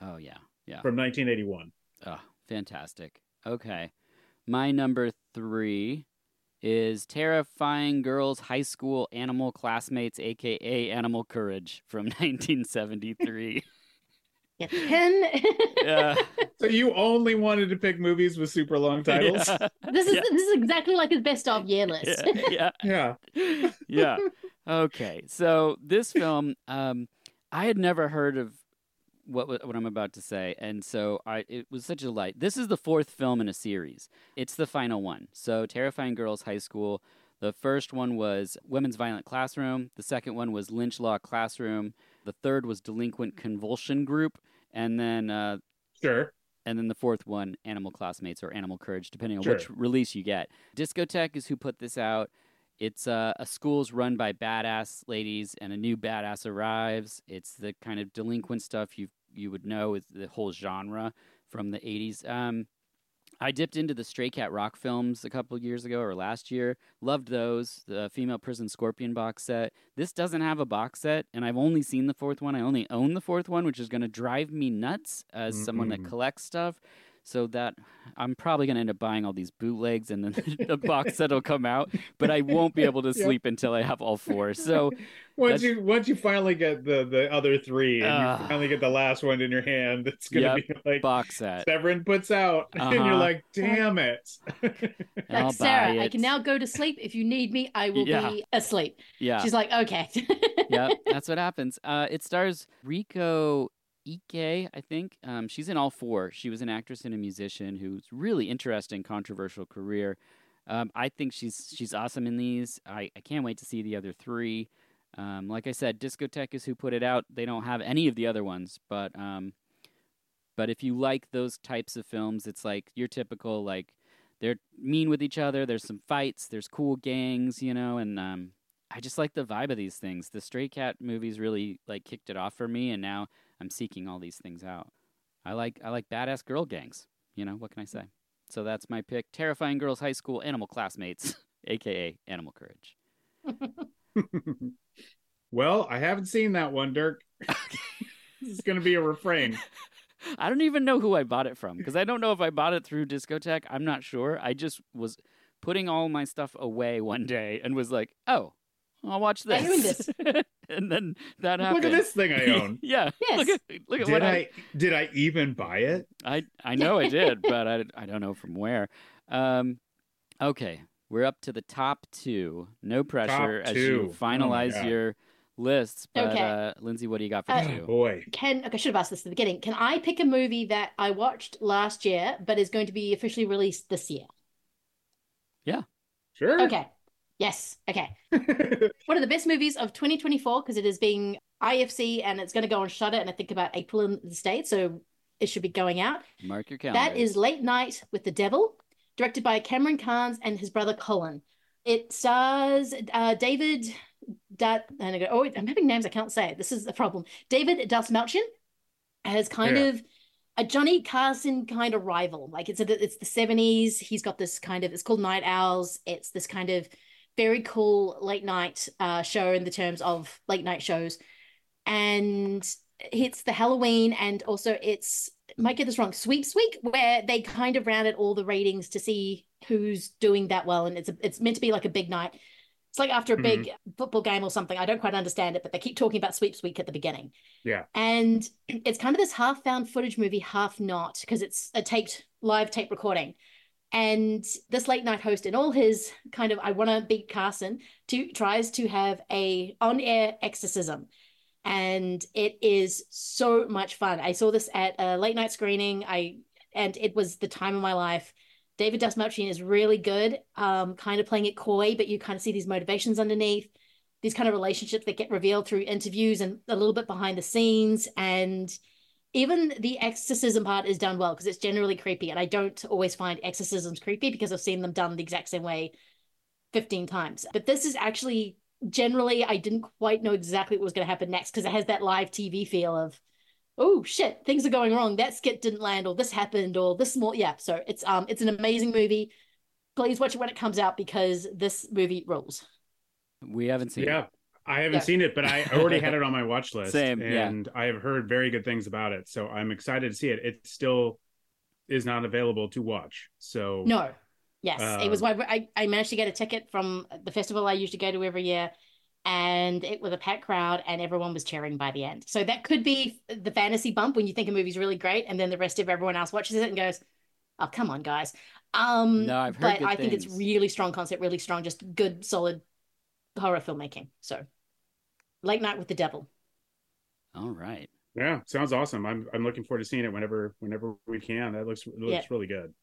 Oh yeah. Yeah. from 1981. Oh, fantastic. Okay. My number three is Terrifying Girls High School Animal Classmates, aka Animal Courage from 1973. Get the pen. yeah. So you only wanted to pick movies with super long titles? Yeah. This is Yeah. this is exactly like his best of year list. yeah. yeah. yeah. Okay. So this film, um, I had never heard of what what I'm about to say, and so I it was such a delight. This is the fourth film in a series. It's the final one. So Terrifying Girls High School. The first one was Women's Violent Classroom. The second one was Lynch Law Classroom. The third was Delinquent Convulsion Group, and then uh, Sure. and then the fourth one, Animal Classmates or Animal Courage, depending on Sure. which release you get. Discotek is who put this out. It's uh, a school's run by badass ladies, and a new badass arrives. It's the kind of delinquent stuff you you would know is the whole genre from the '80s. Um, I dipped into the Stray Cat Rock films a couple years ago or last year. Loved those. The Female Prison Scorpion box set. This doesn't have a box set, and I've only seen the fourth one. I only own the fourth one, which is going to drive me nuts as someone that collects stuff. So that I'm probably going to end up buying all these bootlegs, and then the box set will come out. But I won't be able to Yep. sleep until I have all four. So Once you once you finally get the the other three and Ah. you finally get the last one in your hand, it's gonna Yep. be like box set, Severin puts out, and Uh-huh. you're like, damn it. and Like I'll Sarah, buy I can now go to sleep. If you need me, I will Yeah. be asleep. Yeah, She's like, okay. yep, that's what happens. Uh, it stars Reiko Ike, I think. Um, she's in all four. She was an actress and a musician who's really interesting, controversial career. Um, I think she's she's awesome in these. I, I can't wait to see the other three. Um, like I said, Discotek is who put it out. They don't have any of the other ones, but um, but if you like those types of films, it's like your typical like they're mean with each other. There's some fights. There's cool gangs, you know, and um, I just like the vibe of these things. The Stray Cat movies really like kicked it off for me, and now I'm seeking all these things out. I like I like badass girl gangs. You know what can I say? So that's my pick: Terrifying Girls High School Animal Classmates, aka Animal Courage. well, I haven't seen that one, Dirk. this is gonna be a refrain. I don't even know who I bought it from because I don't know if I bought it through Discotek. I'm not sure. I just was putting all my stuff away one day and was like, "Oh, I'll watch I this." and then that happened. Look at this thing I own. yeah. Yes. Look at look at did what I did I even buy it? I I know I did, but I I don't know from where. Um, okay, we're up to the top two. No pressure as you two. Oh my finalize God. your lists. But Okay. uh, Lindsay, what do you got for Uh, two? Boy. Can okay, I should have asked this at the beginning. Can I pick a movie that I watched last year but is going to be officially released this year? Yeah. Sure. Okay. Yes. Okay. One of the best movies of 2024 because it is being IFC and it's going to go on Shudder and I think about April in the States, so it should be going out. Mark your calendar. That is Late Night with the Devil, directed by Cameron Cairnes and his brother Colin. It stars uh, David. Dat, and I go, oh, I'm having names I can't say. This is the problem. David Dastmalchian has kind Yeah. of a Johnny Carson kind of rival. Like it's a, it's the 70s. He's got this kind of it's called Night Owls. It's this kind of very cool late night uh, show in the terms of late night shows, and hits the Halloween and also it's might get this wrong sweeps week where they kind of rounded all the ratings to see who's doing that well. And it's a, it's meant to be like a big night. It's like after a big football game or something. I don't quite understand it but they keep talking about sweeps week at the beginning. Yeah. and it's kind of this half found footage movie half not because it's a taped live tape recording and this late night host in all his kind of i want to beat carson to tries to have a on-air exorcism and it is so much fun. I saw this at a late night screening. I and it was the time of my life. David Dastmalchian is really good, um, kind of playing it coy, but you kind of see these motivations underneath, these kind of relationships that get revealed through interviews and a little bit behind the scenes. And even the exorcism part is done well because it's generally creepy. And I don't always find exorcisms creepy because I've seen them done the exact same way 15 times. But this is actually generally, I didn't quite know exactly what was going to happen next because it has that live TV feel of, oh shit, things are going wrong. That skit didn't land, or this happened, or this small. Yeah, so it's um, it's an amazing movie. Please watch it when it comes out because this movie rules. We haven't seen. Yeah, it. I haven't yeah. seen it, but I already had it on my watch list. Same, and yeah. I have heard very good things about it, so I'm excited to see it. It still is not available to watch. So no, yes, uh, it was why I, I managed to get a ticket from the festival I usually go to every year, and it was a packed crowd, and everyone was cheering by the end. So that could be the fantasy bump when you think a movie's really great, and then the rest of everyone else watches it and goes, "Oh, come on, guys." Um, no, I've heard but I things. think it's really strong concept, really strong, just good, solid horror filmmaking. So, Late Night with the Devil. All right. Yeah, sounds awesome. I'm I'm looking forward to seeing it whenever whenever we can. That looks looks yeah. really good.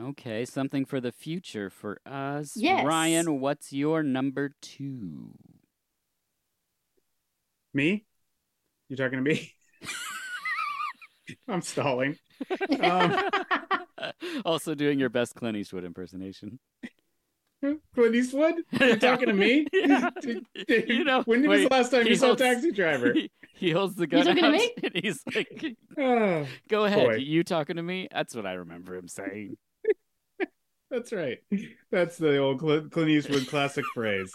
Okay, something for the future for us. Yes. Ryan, what's your number two? Me? You talking to me? I'm stalling. Um, also doing your best Clint Eastwood impersonation. Clint Eastwood? You talking to me? yeah. you know, when wait, was the last time you saw Taxi Driver? He, he holds the gun you talking out to me? and he's like, oh, "Go ahead, boy. you talking to me?" That's what I remember him saying. That's right. That's the old Clint Eastwood classic phrase.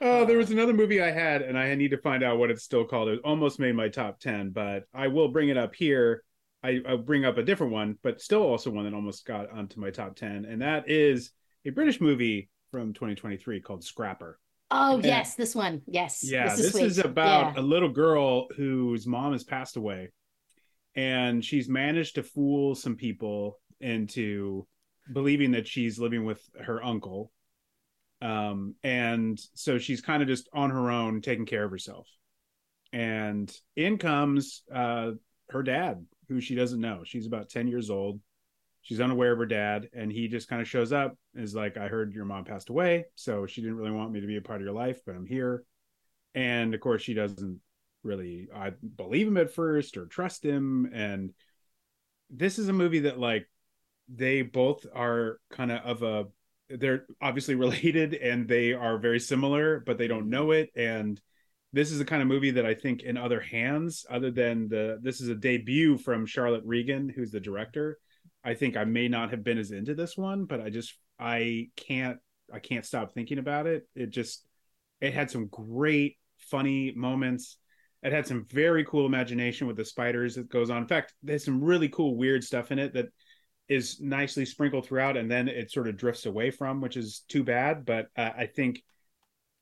Oh, there was uh. another movie I had, and I need to find out what it's still called. It almost made my top ten, but I will bring it up here. I, I'll bring up a different one, but still also one that almost got onto my top ten, and that is a British movie from 2023 called Scrapper. Oh and, yes, this one. Yes. Yeah, this is, this is about yeah. a little girl whose mom has passed away, and she's managed to fool some people into believing that she's living with her uncle um and so she's kind of just on her own taking care of herself and in comes uh her dad who she doesn't know. She's about 10 years old. She's unaware of her dad and he just kind of shows up is like i heard your mom passed away so she didn't really want me to be a part of your life but i'm here. And of course she doesn't really i believe him at first or trust him and this is a movie that like they both are kind of of a they're obviously related and they are very similar but they don't know it and this is the kind of movie that i think in other hands other than the this is a debut from charlotte regan who's the director. I think i may not have been as into this one but i just i can't i can't stop thinking about it. It just it had some great funny moments. It had some very cool imagination with the spiders that goes on. In fact there's some really cool weird stuff in it that is nicely sprinkled throughout and then it sort of drifts away from which is too bad. But uh, i think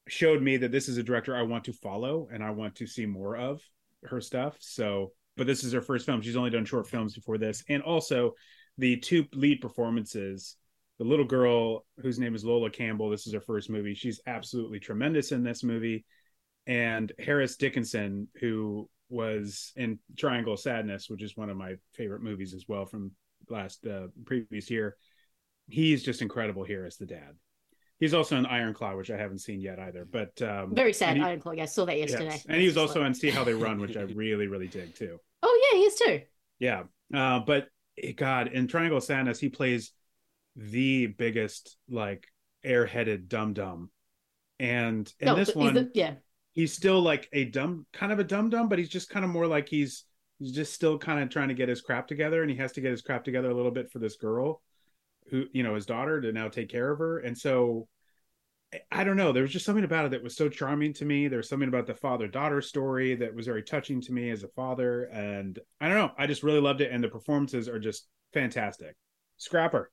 showed me that this is a director i want to follow and i want to see more of her stuff so but this is her first film she's only done short films before this and also the two lead performances the little girl whose name is lola campbell this is her first movie she's absolutely tremendous in this movie and harris dickinson who was in triangle sadness which is one of my favorite movies as well from last uh, previous year. He's just incredible here as the dad. He's also in Iron Claw, which I haven't seen yet either. But um, very sad he, Iron Claw. I saw that yesterday. Yes. And he was also on See How They Run, which I really, really dig too. Oh yeah, he is too. Yeah, uh, but eh, God, in Triangle of Sadness, he plays the biggest like airheaded dum dum, and in no, this one, the, yeah, he's still like a dumb, kind of a dum dum, but he's just kind of more like he's he's just still kind of trying to get his crap together and he has to get his crap together a little bit for this girl who you know his daughter to now take care of her and so i don't know. There was just something about it that was so charming to me. There was something about the father daughter story that was very touching to me as a father and i don't know. I just really loved it and the performances are just fantastic. Scrapper.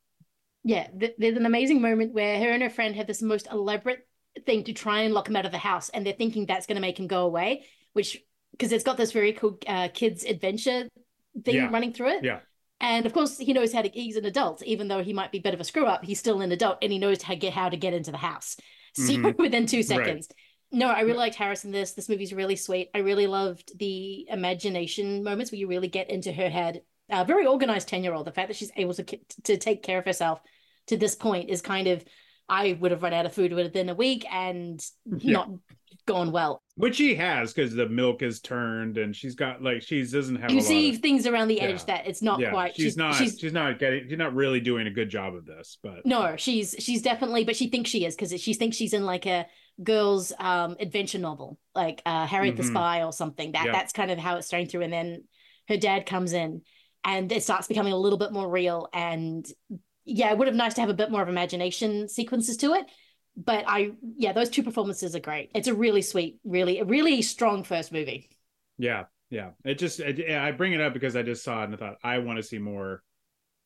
Yeah there's an amazing moment where her and her friend have this most elaborate thing to try and lock him out of the house and they're thinking that's going to make him go away which because it's got this very cool uh, kids adventure thing Yeah. running through it. yeah And of course, he knows how to. He's an adult, even though he might be a bit of a screw up. He's still an adult, and he knows how to get how to get into the house. So Mhm. within two seconds, no, I really liked Harris in this. This movie's really sweet. I really loved the imagination moments where you really get into her head. A very organized 10 year old. The fact that she's able to to take care of herself to this point is kind of, I would have run out of food within a week and Yeah. not gone well. Which she has because the milk is turned and she's got like she doesn't have. You a lot see of- things around the Yeah. edge that it's not yeah, quite. She's, not. She's, She's, not getting. She's not really doing a good job of this. But no, she's she's definitely, but she thinks she is because she thinks she's in like a girls' um adventure novel, like uh Harriet the Mhm. Spy or something. That that's kind of how it's starting through, and then her dad comes in, and it starts becoming a little bit more real. And yeah, it would have nice to have a bit more of imagination sequences to it. But I, yeah, those two performances are great. It's a really sweet, really, a really strong first movie. yeah, yeah. It just. It, I bring it up because I just saw it and I thought I want to see more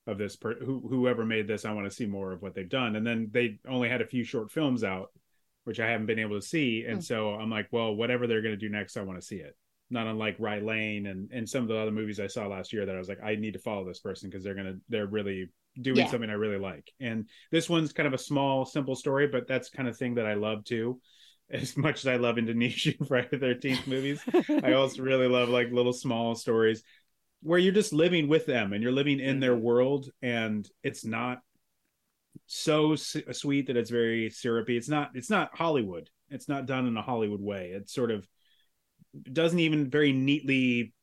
of this. Per, who whoever made this, I want to see more of what they've done. And then they only had a few short films out, which I haven't been able to see. And Mm. so I'm like, well, whatever they're going to do next, I want to see it. Not unlike Rye Lane and and some of the other movies I saw last year that I was like, I need to follow this person because they're gonna they're really doing Yeah. something I really like. And this one's kind of a small, simple story, but that's kind of thing that I love too. As much as I love Indonesian Friday the Thirteenth movies, I also really love like little small stories where you're just living with them and you're living in their Mhm. world, and it's not so s- sweet that it's very syrupy. It's not. It's not Hollywood. It's not done in a Hollywood way. It sort of doesn't even very neatly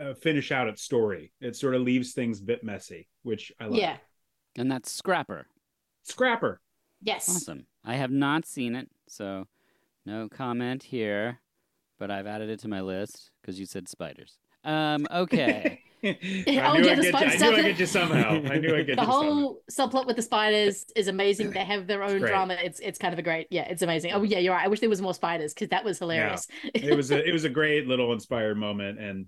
uh, finish out its story. It sort of leaves things a bit messy, which I like. Yeah. and that's Scrapper. Scrapper. Yes. Awesome. I have not seen it, so no comment here, but I've added it to my list because you said spiders. Um, okay. I Oh, knew yeah, I'd the get you. spider I knew. I'd get you somehow. I knew I'd get the you somehow. whole subplot with the spiders is amazing. They have their own great. drama. It's it's kind of a great, yeah, it's amazing. Oh yeah, you're right. I wish there was more spiders because that was hilarious. it was a it was a great little inspired moment and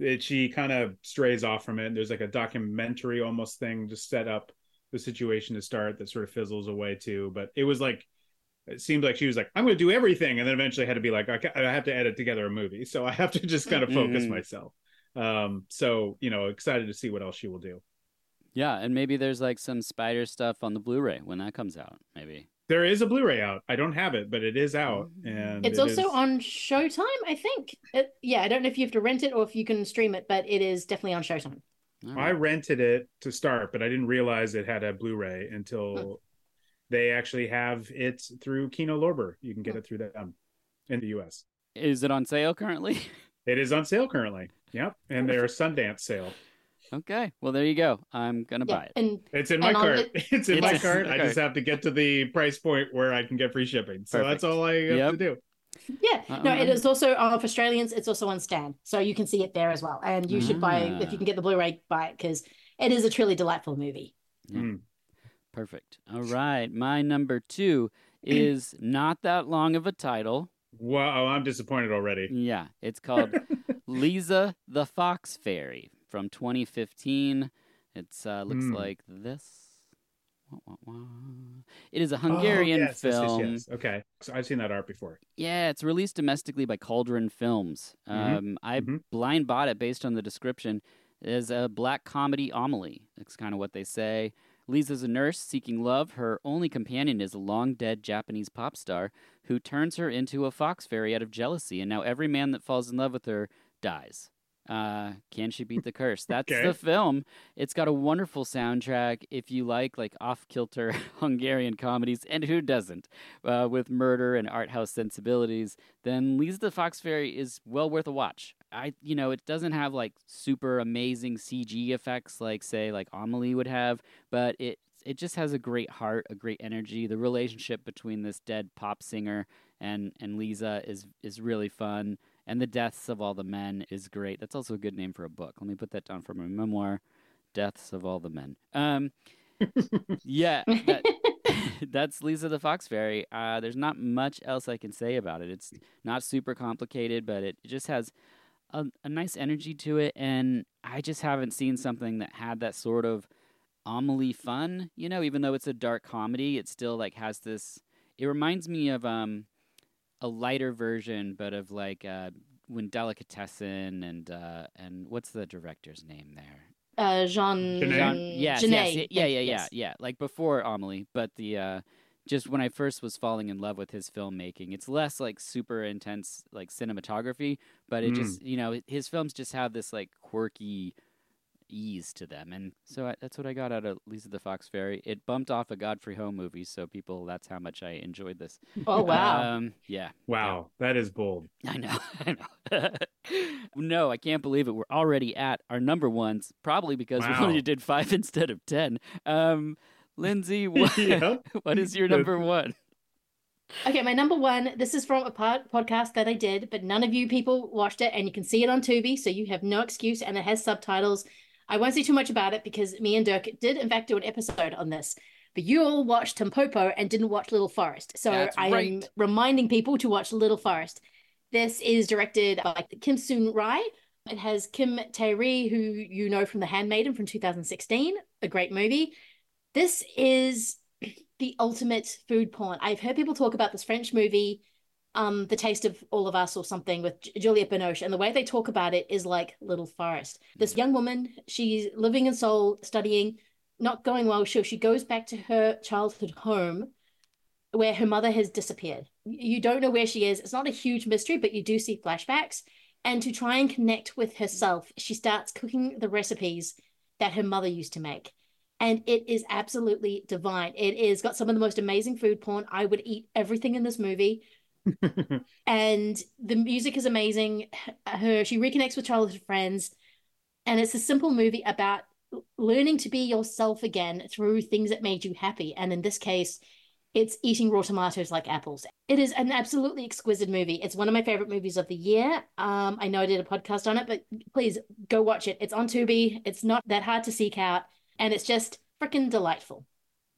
it, she kind of strays off from it there's like a documentary almost thing to set up the situation to start that sort of fizzles away too but it was like it seemed like she was like i'm going to do everything and then eventually had to be like I, I have to edit together a movie so i have to just kind of focus Mhm. myself um so you know excited to see what else she will do yeah, and maybe there's like some spider stuff on the Blu-ray when that comes out. Maybe. There is a blu-ray out i don't have it but it is out and It's it also is- on Showtime, I think. It, yeah, I don't know if you have to rent it or if you can stream it, but it is definitely on Showtime. All I rented it to start, but I didn't realize it had a Blu-ray until Hmm. they actually have it through Kino Lorber. You can get it through them in the US. Is it on sale currently? It is on sale currently. Yep, and they're Sundance sale. Okay. Well, there you go. I'm gonna Yeah, buy it. and It's in my And cart. the- It's in my It's- cart. I just have to get to the price point where I can get free shipping. So that's all I have Yep. to do. yeah, no, it is also uh, for Australians. It's also on Stan, so you can see it there as well. And you should buy if Ah. you can get the Blu-ray, buy it because it is a truly delightful movie. Yeah. Mm. Perfect. All right. My number two is not that long of a title. Wow, I'm disappointed already. Yeah, it's called Lisa the Fox Fairy from 2015. It's uh, looks Hmm. like this. It is a Hungarian Oh, yes, yes, yes, film. yes. Okay, so I've seen that art before. Yeah, it's released domestically by Cauldron Films. Mhm, Um, I mhm. blind bought it based on the description. It is a black comedy homily. It's kind of what they say. Lisa's a nurse seeking love. Her only companion is a long dead Japanese pop star who turns her into a fox fairy out of jealousy, and now every man that falls in love with her dies. Uh, can she beat the curse? That's Okay. the film. It's got a wonderful soundtrack. If you like like off kilter Hungarian comedies, and who doesn't, uh, with murder and art house sensibilities, then Lisa the Fox Fairy is well worth a watch. I, you know, it doesn't have like super amazing CG effects like say like Amelie would have, but it it just has a great heart, a great energy. The relationship between this dead pop singer and and Lisa is is really fun, and the deaths of all the men is great. That's also a good name for a book. Let me put that down for my memoir, Deaths of All the Men. Um, yeah, that, that's Lisa the Fox Fairy. Uh, there's not much else I can say about it. It's not super complicated, but it just has a, a nice energy to it, and I just haven't seen something that had that sort of Amelie fun. You know, even though it's a dark comedy, it still like has this. It reminds me of um a lighter version, but of like uh, when Delicatessen and uh, and what's the director's name there? Uh, Jean, Jeunet? Jean, yes, Jeunet, yes, yeah, yeah, yeah, yes. yeah. Like before Amelie, but the uh, just when I first was falling in love with his filmmaking. It's less like super intense like cinematography, but it Mm. just you know his films just have this like quirky ease to them, and so I, that's what I got out of Lisa the Fox Fairy. It bumped off a Godfrey Ho movie, so people that's how much I enjoyed this. Oh wow. Um, yeah, Wow, that is bold. I know. I know. no, I can't believe it. We're already at our number ones, probably because Wow. we only did five instead of ten. Um, Lindsay, what, Yeah. what is your number one? Okay, my number one. This is from a pod- podcast that I did, but none of you people watched it, and you can see it on Tubi, so you have no excuse, and it has subtitles. I won't say too much about it because me and Dirk did, in fact, do an episode on this. But you all watched Tampopo and didn't watch Little Forest, so That's I am reminding people to watch Little Forest. This is directed by Kim Soon Rai. It has Kim Tae-ri, who you know from The Handmaiden from 2016, a great movie. This is the ultimate food porn. I've heard people talk about this French movie, um, The Taste of All of Us or something with Juliette Binoche, and the way they talk about it is like Little Forest. This young woman, she's living in Seoul, studying, not going well. So she goes back to her childhood home where her mother has disappeared. You don't know where she is. It's not a huge mystery, but you do see flashbacks. And to try and connect with herself, she starts cooking the recipes that her mother used to make and it is absolutely divine. It is got some of the most amazing food porn. I would eat everything in this movie, and the music is amazing. Her she reconnects with childhood friends, and it's a simple movie about learning to be yourself again through things that made you happy. And in this case, it's eating raw tomatoes like apples. It is an absolutely exquisite movie. It's one of my favorite movies of the year. Um, I know I did a podcast on it, but please go watch it. It's on Tubi. It's not that hard to seek out and it's just freaking delightful.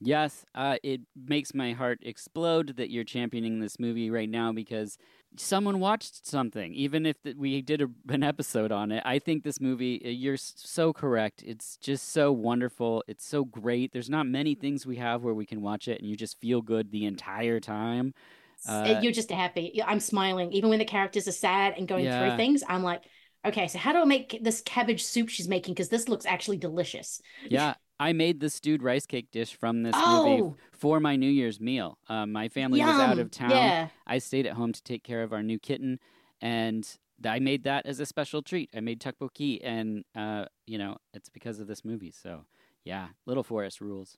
Yes, uh, it makes my heart explode that you're championing this movie right now because someone watched something. Even if th- we did a, an episode on it, I think this movie, uh, you're so correct. It's just so wonderful. It's so great. There's not many things we have where we can watch it and you just feel good the entire time. Uh, You're just happy. I'm smiling. Even when the characters are sad and going Yeah. through things, I'm like, okay, so how do I make this cabbage soup she's making? Because this looks actually delicious. Yeah, I made the stewed rice cake dish from this movie Oh, for my New Year's meal. Um, my family was out of town. Yeah. I stayed at home to take care of our new kitten, and I made that as a special treat. I made tteokbokki, and uh, you know, it's because of this movie. So, yeah, Little Forest rules.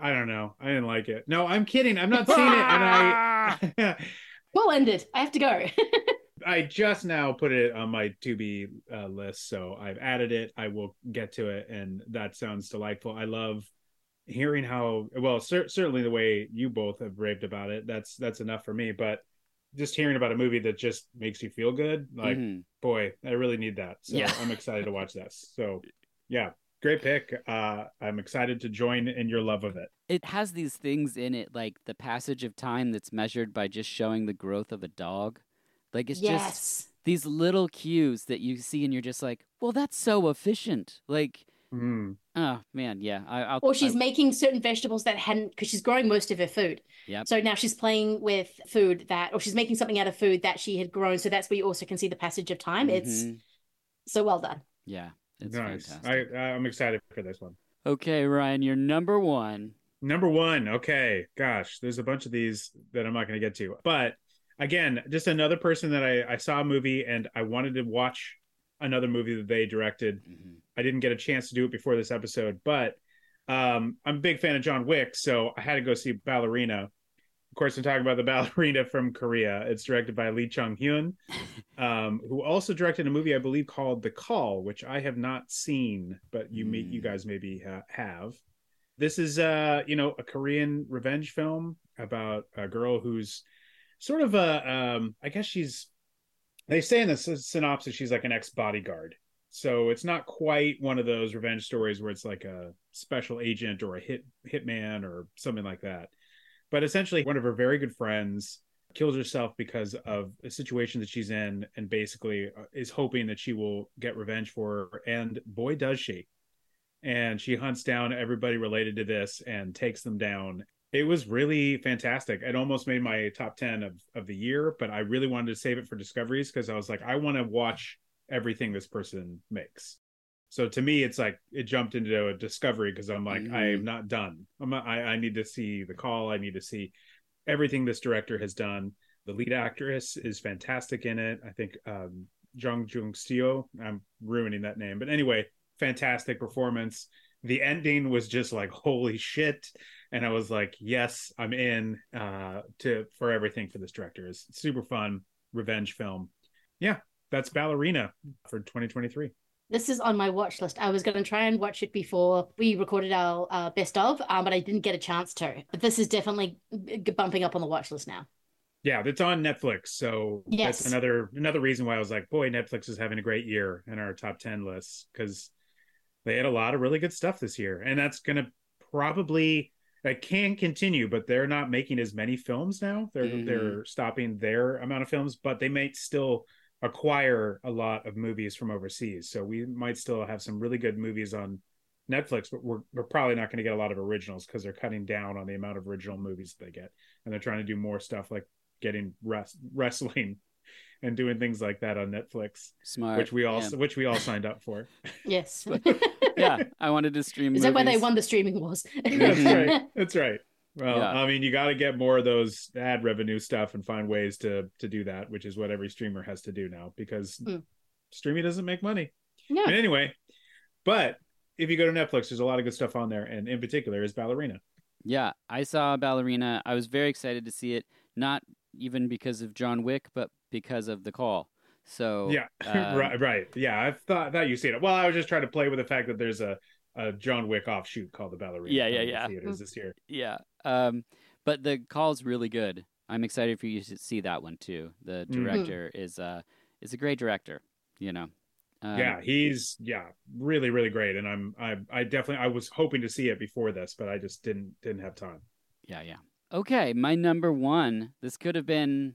I don't know. I didn't like it. No, I'm kidding. I'm not seen it, and I Well ended. I have to go. I just now put it on my to be uh, list, so I've added it. I will get to it, and that sounds delightful. I love hearing how well, cer- certainly the way you both have raved about it. That's that's enough for me. But just hearing about a movie that just makes you feel good, like Mhm. boy, I really need that. So Yeah. I'm excited to watch this. So yeah, great pick. Uh, I'm excited to join in your love of it. It has these things in it, like the passage of time that's measured by just showing the growth of a dog. Like it's just these little cues that you see, and you're just like, "Well, that's so efficient." Like, Mm. oh man, yeah. I, I'll, Or she's I, making certain vegetables that hadn't, because she's growing most of her food. Yep. So now she's playing with food that, or she's making something out of food that she had grown. So that's where you also can see the passage of time. It's Mhm. so well done. yeah, it's nice. fantastic. I I'm excited for this one. Okay, Ryan, you're number one. Number one. Okay. Gosh, there's a bunch of these that I'm not going to get to. But again, just another person that I, I saw a movie and I wanted to watch another movie that they directed. Mhm. I didn't get a chance to do it before this episode, but um, I'm a big fan of John Wick, so I had to go see Ballerina. Of course, I'm talking about the ballerina from Korea. It's directed by Lee Chung Hyun, um, who also directed a movie I believe called The Call, which I have not seen, but you may, you Mm. guys maybe ha- have. This is uh, you know, a Korean revenge film about a girl who's sort of a um, I guess she's they say in the synopsis she's like an ex bodyguard. So it's not quite one of those revenge stories where it's like a special agent or a hit hitman or something like that. But essentially, one of her very good friends kills herself because of a situation that she's in, and basically uh, is hoping that she will get revenge for her. And boy, does she! And she hunts down everybody related to this and takes them down. It was really fantastic. It almost made my top ten of of the year, but I really wanted to save it for discoveries because I was like, I want to watch everything this person makes. So to me, it's like it jumped into a discovery because I'm like, Mhm. I am not done. I'm I need to see the call. I need to see everything this director has done. The lead actress is fantastic in it. I think um, Jung Jung Seo. I'm ruining that name, but anyway, fantastic performance. The ending was just like holy shit, and I was like, yes, I'm in uh, to for everything for this director. It's super fun revenge film. Yeah, that's Ballerina for 2023. This is on my watch list. I was going to try and watch it before we recorded our uh, best of, um, but I didn't get a chance to. But this is definitely bumping up on the watch list now. Yeah, it's on Netflix, so Yes. that's another another reason why I was like, boy, Netflix is having a great year in our top ten lists because they had a lot of really good stuff this year, and that's gonna probably that can continue, but they're not making as many films now. They're Mhm. they're stopping their amount of films, but they might still acquire a lot of movies from overseas. So we might still have some really good movies on Netflix, but we're we're probably not going to get a lot of originals because they're cutting down on the amount of original movies that they get, and they're trying to do more stuff like getting res- wrestling and doing things like that on Netflix, Smart. which we all yeah. which we all signed up for. Yes. yeah, I wanted to stream. Is that where they won the streaming wars? That's right. That's right. Well, Yeah. I mean, you got to get more of those ad revenue stuff and find ways to to do that, which is what every streamer has to do now because Mm. streaming doesn't make money. Yeah. And anyway, but if you go to Netflix, there's a lot of good stuff on there, and in particular is Ballerina. Yeah, I saw Ballerina. I was very excited to see it, not even because of John Wick, but because of the call. So yeah, um, right, right. Yeah, I thought that you seen it. Well, I was just trying to play with the fact that there's a, a John Wick offshoot called the Ballerina. Yeah, yeah, yeah. Theaters this year. yeah. Um, but the call's really good. I'm excited for you to see that one too. The Mhm. director is uh is a great director. You know. Um, yeah, he's yeah, really, really great. And I'm I I definitely I was hoping to see it before this, but I just didn't didn't have time. Yeah, yeah. Okay, my number one. This could have been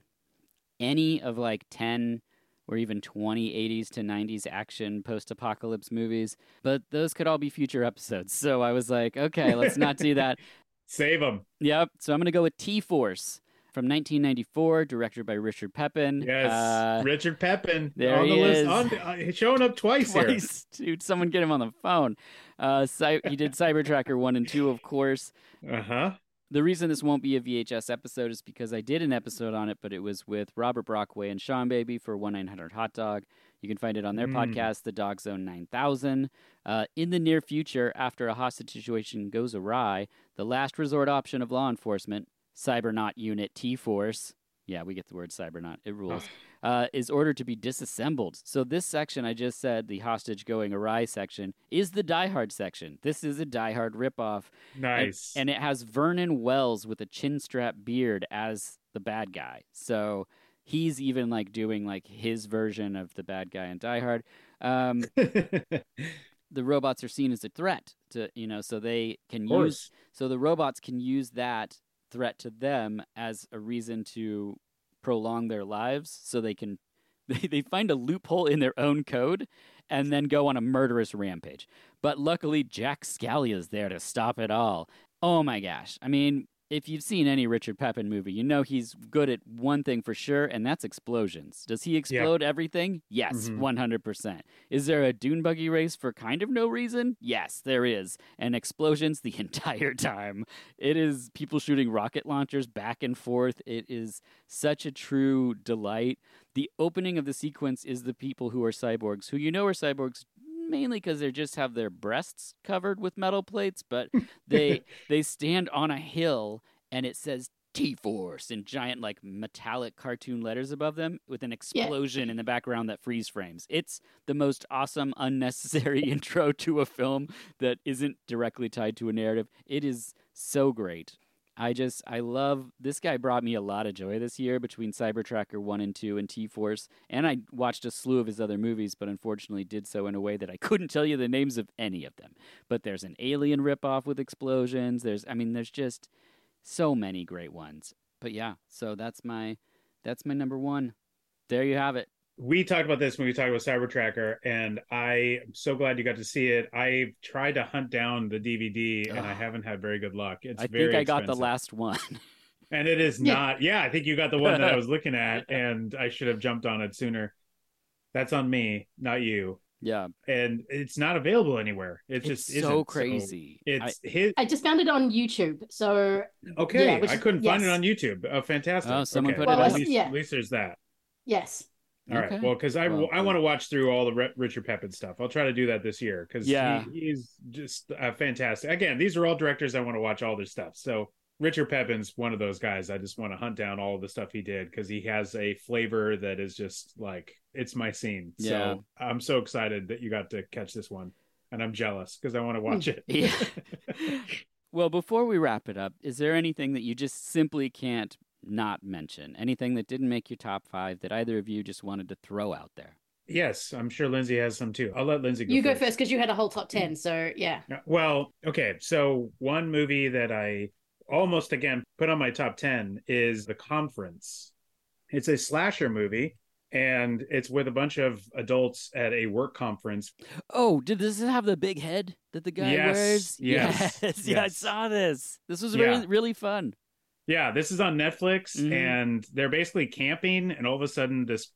any of like 10 or even 20 80s to 90s action post apocalypse movies, but those could all be future episodes. So I was like, okay, let's not do that. Save them. Yep. So I'm going to go with T Force from 1994, directed by Richard Pepin. Yes, Uh, Richard Pepin there on the he list, is. on, uh, showing up twice, here. Dude, someone get him on the phone. Uh, Cy- he did Cyber Tracker 1 and 2, of course. Uh huh. The reason this won't be a VHS episode is because I did an episode on it, but it was with Robert Brockway and Sean Baby for 1 900 Hot Dog. You can find it on their Mm. podcast, The Dog Zone 9000. Uh, in the near future, after a hostage situation goes awry, the last resort option of law enforcement, Cybernaut Unit T Force, yeah, we get the word Cybernaut, it rules, uh, is ordered to be disassembled. So, this section I just said, the hostage going awry section, is the Die Hard section. This is a Die Hard ripoff. Nice. And it has Vernon Wells with a chin strap beard as the bad guy. So he's even like doing like his version of the bad guy in Die Hard. Um, the robots are seen as a threat to you know, so they can use so the robots can use that threat to them as a reason to prolong their lives so they can they, they find a loophole in their own code and then go on a murderous rampage. But luckily Jack Scalia is there to stop it all. Oh my gosh. I mean, if you've seen any Richard Pepin movie, you know he's good at one thing for sure, and that's explosions. Does he explode everything? Yes, Mhm. 100%. Is there a dune buggy race for kind of no reason? Yes, there is. And explosions the entire time. It is people shooting rocket launchers back and forth. It is such a true delight. The opening of the sequence is the people who are cyborgs, who you know are cyborgs mainly because they just have their breasts covered with metal plates, but they they stand on a hill and it says T-Force in giant like metallic cartoon letters above them with an explosion in the background that freeze frames. It's the most awesome unnecessary intro to a film that isn't directly tied to a narrative. It is so great. I just I love this guy brought me a lot of joy this year between Cybertracker 1 and 2 and T-Force and I watched a slew of his other movies but unfortunately did so in a way that I couldn't tell you the names of any of them. But there's an alien ripoff with explosions. There's I mean there's just so many great ones. But yeah, so that's my that's my number 1. There you have it. We talked about this when we talked about Cybertracker, and I am so glad you got to see it. I tried to hunt down the DVD, and I haven't had very good luck. It's I very think I got the last one. and it is Yeah. not. Yeah, I think you got the one that I was looking at, and I should have jumped on it sooner. That's on me, not you. Yeah, and it's not available anywhere. It it's just so isn't. crazy. I- it's his. I just found it on YouTube. So Okay, yeah, which I couldn't find it on YouTube. Oh, fantastic! Oh, someone okay. put it well, up. At least, Yeah. at least there's that. yes. All right. Okay. Well, because I Well, I want to watch through all the Re- Richard Pepin stuff. I'll try to do that this year because Yeah. he, he's just uh, fantastic. Again, these are all directors I want to watch all their stuff. So Richard Pepin's one of those guys. I just want to hunt down all of the stuff he did because he has a flavor that is just like it's my scene. Yeah. So I'm so excited that you got to catch this one, and I'm jealous because I want to watch it. Yeah. well, before we wrap it up, is there anything that you just simply can't not mention? Anything that didn't make your top five that either of you just wanted to throw out there? yes, I'm sure Lindsay has some too. I'll let Lindsay go. You go first because you had a whole top mm. ten. So yeah. Yeah, Well, okay. So one movie that I almost again put on my top 10 is The Conference. It's a slasher movie and it's with a bunch of adults at a work conference. Oh, did this have the big head that the guy Yes, wears? yes, yes. Yeah, I saw this. This was Yeah. really really fun. Yeah, this is on Netflix Mhm. and they're basically camping and all of a sudden this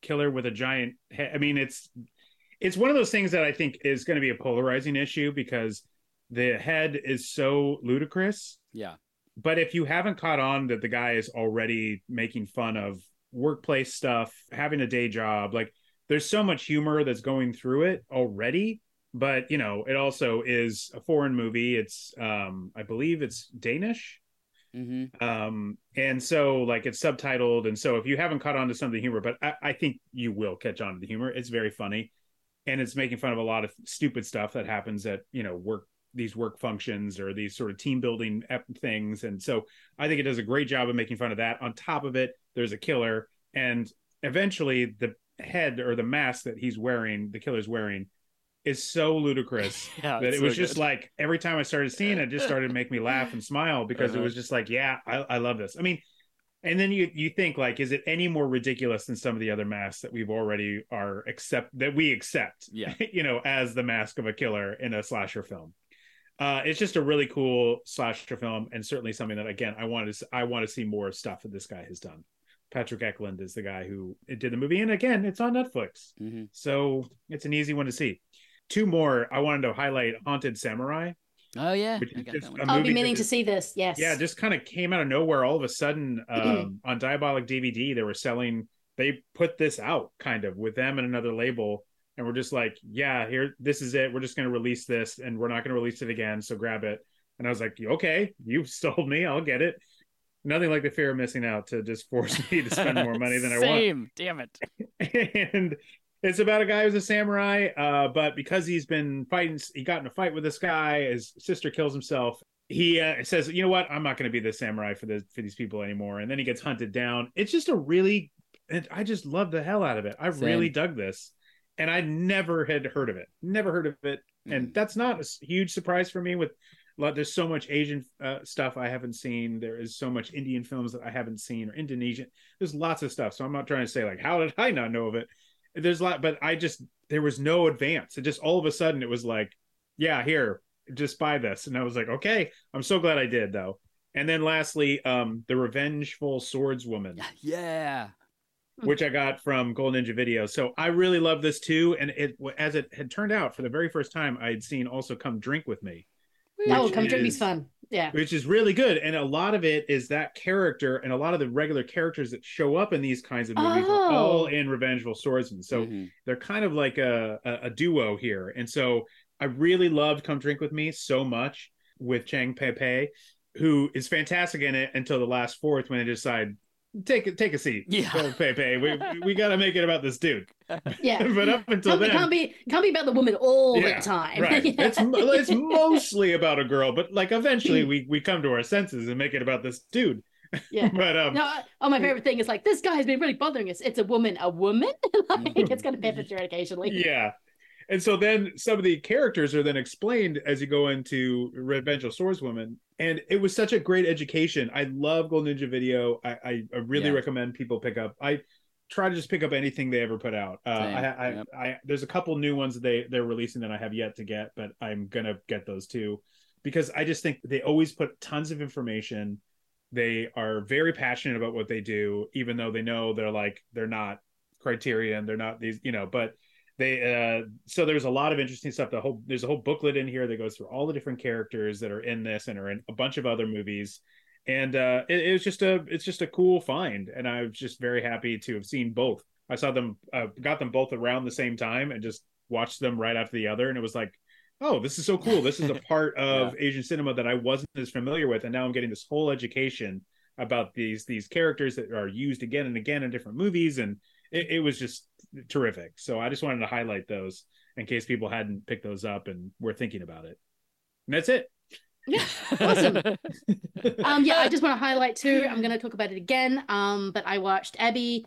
killer with a giant head. I mean, it's it's one of those things that I think is going to be a polarizing issue because the head is so ludicrous Yeah. but if you haven't caught on that the guy is already making fun of workplace stuff having a day job like there's so much humor that's going through it already but you know it also is a foreign movie it's um i believe it's danish hmm um and so like it's subtitled and so if you haven't caught on to some of the humor but i, I think you will catch on to the humor. It's very funny and it's making fun of a lot of stupid stuff that happens at you know work these work functions or these sort of team building things. And so i think it does a great job of making fun of that. On top of it there's a killer and eventually the head or the mask that he's wearing the killer's wearing is so ludicrous Yeah. that it was so just like every time I started seeing it, it just started to make me laugh and smile because it Uh-huh. was just like, yeah, I, I love this. I mean, and then you you think like, is it any more ridiculous than some of the other masks that we've already are accept that we accept, Yeah. you know, as the mask of a killer in a slasher film. Uh, it's just a really cool slasher film, and certainly something that again I wanted to I want to see more stuff that this guy has done. Patrik Eklund is the guy who did the movie, and again, it's on Netflix. Mhm. So it's an easy one to see. Two more I wanted to highlight Haunted Samurai. Oh yeah. I is got just that a one. I'll be meaning to just- see this. Yes. Yeah, just kind of came out of nowhere all of a sudden um, on Diabolik DVD. They were selling, they put this out kind of with them and another label. And we're just like, yeah, here, this is it. We're just going to release this and we're not going to release it again. So grab it. And I was like, okay, you sold me. I'll get it. Nothing like the fear of missing out to just force me to spend more money than I want Same. Damn it. and it's about a guy who's a samurai uh, but because he's been fighting he got in a fight with this guy his sister kills himself. He uh, says you know what? I'm not going to be the samurai for the for these people anymore. And then he gets hunted down. It's just a really and i just love the hell out of it. I Same. really dug this and i never had heard of it. Never heard of it. And Mhm. that's not a huge surprise for me with lot there's so much asian uh, stuff i haven't seen. There is so much indian films that i haven't seen or indonesian. There's lots of stuff so i'm not trying to say like how did i not know of it there's a lot but i just there was no advance it just all of a sudden it was like yeah here just buy this and i was like okay i'm so glad i did though and then lastly um the revengeful swordswoman Yeah. which I got from Gold Ninja Video. So I really love this too. And it, as it had turned out, for the very first time, I had seen also "Come Drink with Me," Oh, come drink me's is- fun. Yeah. which is really good. And a lot of it is that character, and a lot of the regular characters that show up in these kinds of movies are all Oh. in Revengeful Swordsman. So Mhm. they're kind of like a, a, a duo here. And so I really loved Come Drink with Me so much with Chang Pei Pei, who is fantastic in it until the last fourth when they decide take a take a seat. Yeah. Go, Pei Pei. We we got to make it about this dude. Yeah. but up until Can't then, can't be can't be about the woman all Yeah, the time. right? Yeah. It's it's mostly about a girl, but like eventually we we come to our senses and make it about this dude. Yeah. But um, No, oh, my favorite thing is like this guy has been really bothering us. It's a woman, a woman. like it's gonna pepper through occasionally. yeah. And so then some of the characters are then explained as you go into Revengeful Swordswoman. And it was such a great education. I love Gold Ninja Video. I, I, I really Yeah. recommend people pick up. I try to just pick up anything they ever put out. Uh, I, I, Yep. I, there's a couple new ones that they, they're releasing that I have yet to get, but I'm going to get those too. Because I just think they always put tons of information. They are very passionate about what they do, even though they know they're like, they're not criterion they're not these you know but they uh so there's a lot of interesting stuff. The whole there's a whole booklet in here that goes through all the different characters that are in this and are in a bunch of other movies. And uh it, it was just a it's just a cool find. And i was just very happy to have seen both. I saw them uh, got them both around the same time and just watched them right after the other. And it was like oh this is so cool. This is a part of asian cinema that i wasn't as familiar with. And now i'm getting this whole education about these these characters that are used again and again in different movies. And it, it was just terrific so i just wanted to highlight those in case people hadn't picked those up and were thinking about it and that's it Yeah, awesome. um, yeah, I just want to highlight too. I'm going to talk about it again. Um, but I watched Abby,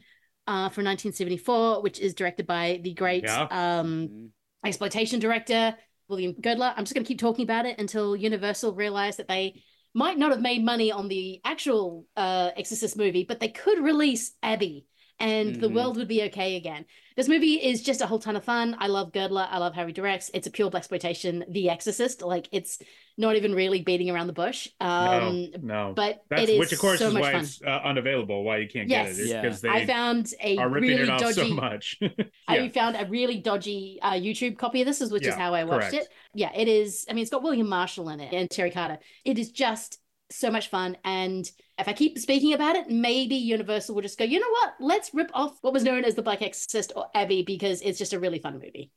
uh, from 1974, which is directed by the great Yeah. um Mhm. exploitation director William Girdler. I'm just going to keep talking about it until Universal realized that they might not have made money on the actual uh, Exorcist movie, but they could release Abby and the Mhm. world would be okay again. This movie is just a whole ton of fun. I love Girdler. I love how he directs. It's a pure exploitation, The Exorcist. Like it's not even really beating around the bush. Um, no no but that's it is which of course so is why fun. it's uh, unavailable why you can't Yes. get it Yeah. because they I found a are ripping really it off dodgy so much I found a really dodgy uh, YouTube copy of this, is which is how I watched correct. it. Yeah, it is. I mean, it's got William Marshall in it and Terry Carter. It is just so much fun. And if I keep speaking about it, maybe Universal will just go, you know what? Let's rip off what was known as the Black Exorcist or Abby because it's just a really fun movie.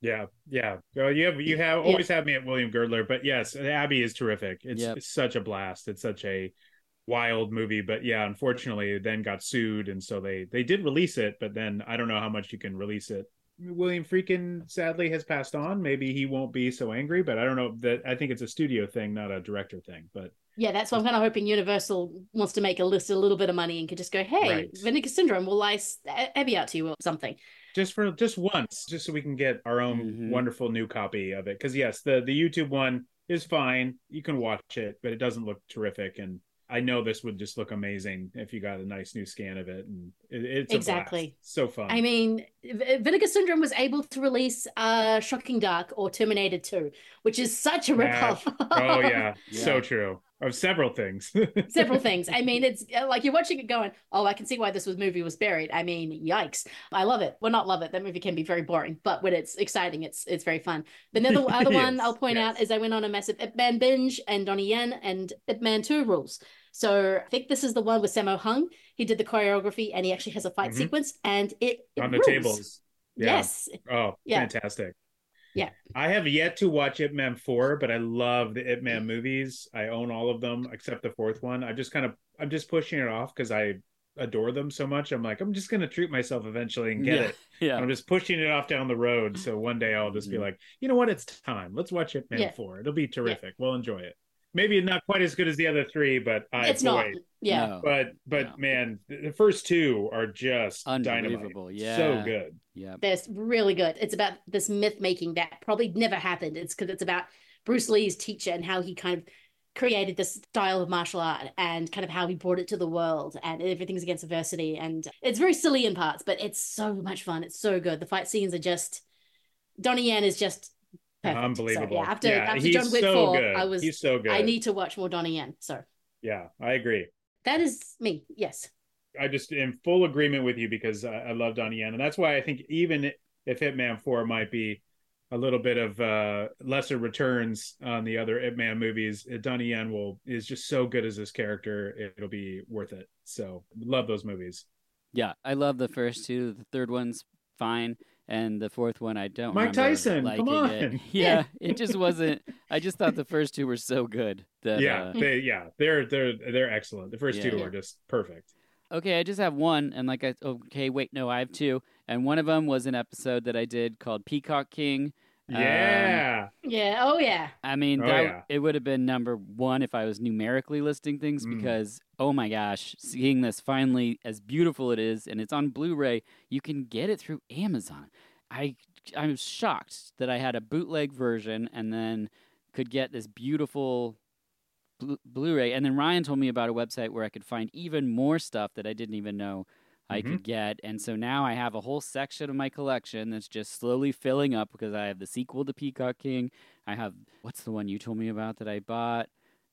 Yeah, yeah. Well, you have you have always had me at William Girdler, but yes, Abby is terrific. It's, Yep. it's such a blast. It's such a wild movie, but yeah, unfortunately, it then got sued, and so they they did release it, but then I don't know how much you can release it. William Friedkin sadly has passed on. Maybe he won't be so angry, but I don't know that. I think it's a studio thing, not a director thing. But Yeah, that's why I'm kind of hoping Universal wants to make a list a little bit of money and could just go, hey, Right. Vinegar Syndrome will lice Abby out to you or something. just for just once, just so we can get our own Mhm. wonderful new copy of it. Because yes, the the YouTube one is fine. You can watch it, but it doesn't look terrific. And I know this would just look amazing if you got a nice new scan of it. And it, it's Exactly. blast. so fun. I mean, V- Vinegar Syndrome was able to release uh, Shocking Dark or Terminator 2, which is such a Yeah. ripoff. oh yeah, Yeah. so true. Of several things. Several things. I mean, it's uh, like you're watching it going, oh, I can see why this was movie was buried. I mean, yikes. I love it. Well, not love it. That movie can be very boring, but when it's exciting, it's it's very fun. The other, other one I'll point yes. out is I went on a massive Ip Man binge and Donnie Yen and Ip Man 2 rules. So I think this is the one with Sammo Hung. He did the choreography and he actually has a fight Mhm. sequence and it, it on the rules. tables. Yeah. Yes. Oh, Yeah. fantastic. Yeah. I have yet to watch Ip Man 4, but I love the Ip Man movies. I own all of them except the fourth one. I just kind of I'm just pushing it off because I adore them so much. I'm like, I'm just gonna treat myself eventually and get yeah. it. Yeah. I'm just pushing it off down the road. So one day I'll just be Mhm. like, you know what, it's time. Let's watch Ip Man Yeah. 4. It'll be terrific. We'll enjoy it. Maybe not quite as good as the other three, but I it's not. Yeah. No. but but No. man, the the first two are just dynamite. Unbelievable. Yeah. So good. Yeah. They're really good. It's about this myth making that probably never happened. It's because it's about Bruce Lee's teacher and how he kind of created this style of martial art and kind of how he brought it to the world and everything's against adversity. And it's very silly in parts, but it's so much fun. It's so good. The fight scenes are just Donnie Yen is just perfect. Unbelievable. So, yeah, after Yeah, after he's John Wick so 4, good. I was he's so good. I need to watch more Donnie Yen. So Yeah, I agree. that is me. Yes. I just in full agreement with you because I, I love Donnie Yen, and that's why I think even if Ip Man Four might be a little bit of uh, lesser returns on the other Ip Man movies, Donnie Yen will is just so good as this character. It'll be worth it. So love those movies. Yeah. I love the first two. The third one's fine. And the fourth one, I don't. Mike Tyson, come liking it. on. Yeah, it just wasn't. I just thought the first two were so good that. yeah, uh, they yeah they're they're they're excellent. The first two Yeah. are just perfect. Okay, I just have one, and like I okay, wait, no, I have two, and one of them was an episode that I did called Peacock King. Um, Yeah, Yeah. Oh yeah. I mean, Oh, that, yeah. it would have been number one if I was numerically listing things Mm. because, oh my gosh, seeing this finally, as beautiful it is, and it's on Blu-ray, you can get it through Amazon. I I'm shocked that I had a bootleg version and then could get this beautiful Blu- Blu-ray. And then Ryan told me about a website where I could find even more stuff that I didn't even know I Mhm. could get. And so now I have a whole section of my collection that's just slowly filling up because I have the sequel to Peacock King. I have what's the one you told me about that I bought?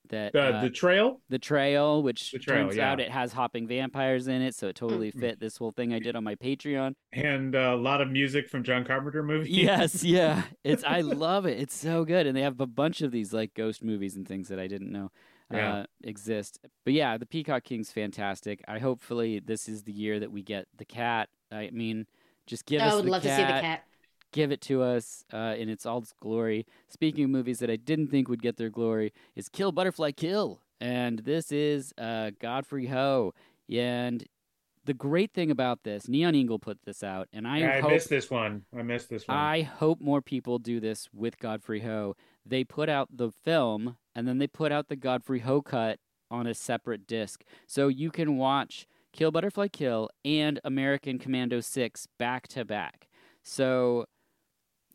That The uh, the trail. the trail, which The Trail, turns yeah. out it has hopping vampires in it, so it totally Mm. fit this whole thing I did on my Patreon. and uh, a lot of music from John Carpenter movies. yes, yeah, it's I love it. It's so good, and they have a bunch of these like ghost movies and things that I didn't know Yeah. uh, exist. But yeah, the Peacock King's fantastic. I hopefully this is the year that we get the cat. I mean, just give I us would the love cat. to see the cat. Give it to us uh, in its all its glory. Speaking of movies that I didn't think would get their glory, is Kill Butterfly Kill, and this is uh, Godfrey Ho. And the great thing about this, Neon Eagle put this out, and I, I, hope missed this one. I missed this one. I hope more people do this with Godfrey Ho. They put out the film and then they put out the Godfrey Ho cut on a separate disc. So you can watch Kill Butterfly Kill and American Commando 6 back to back. So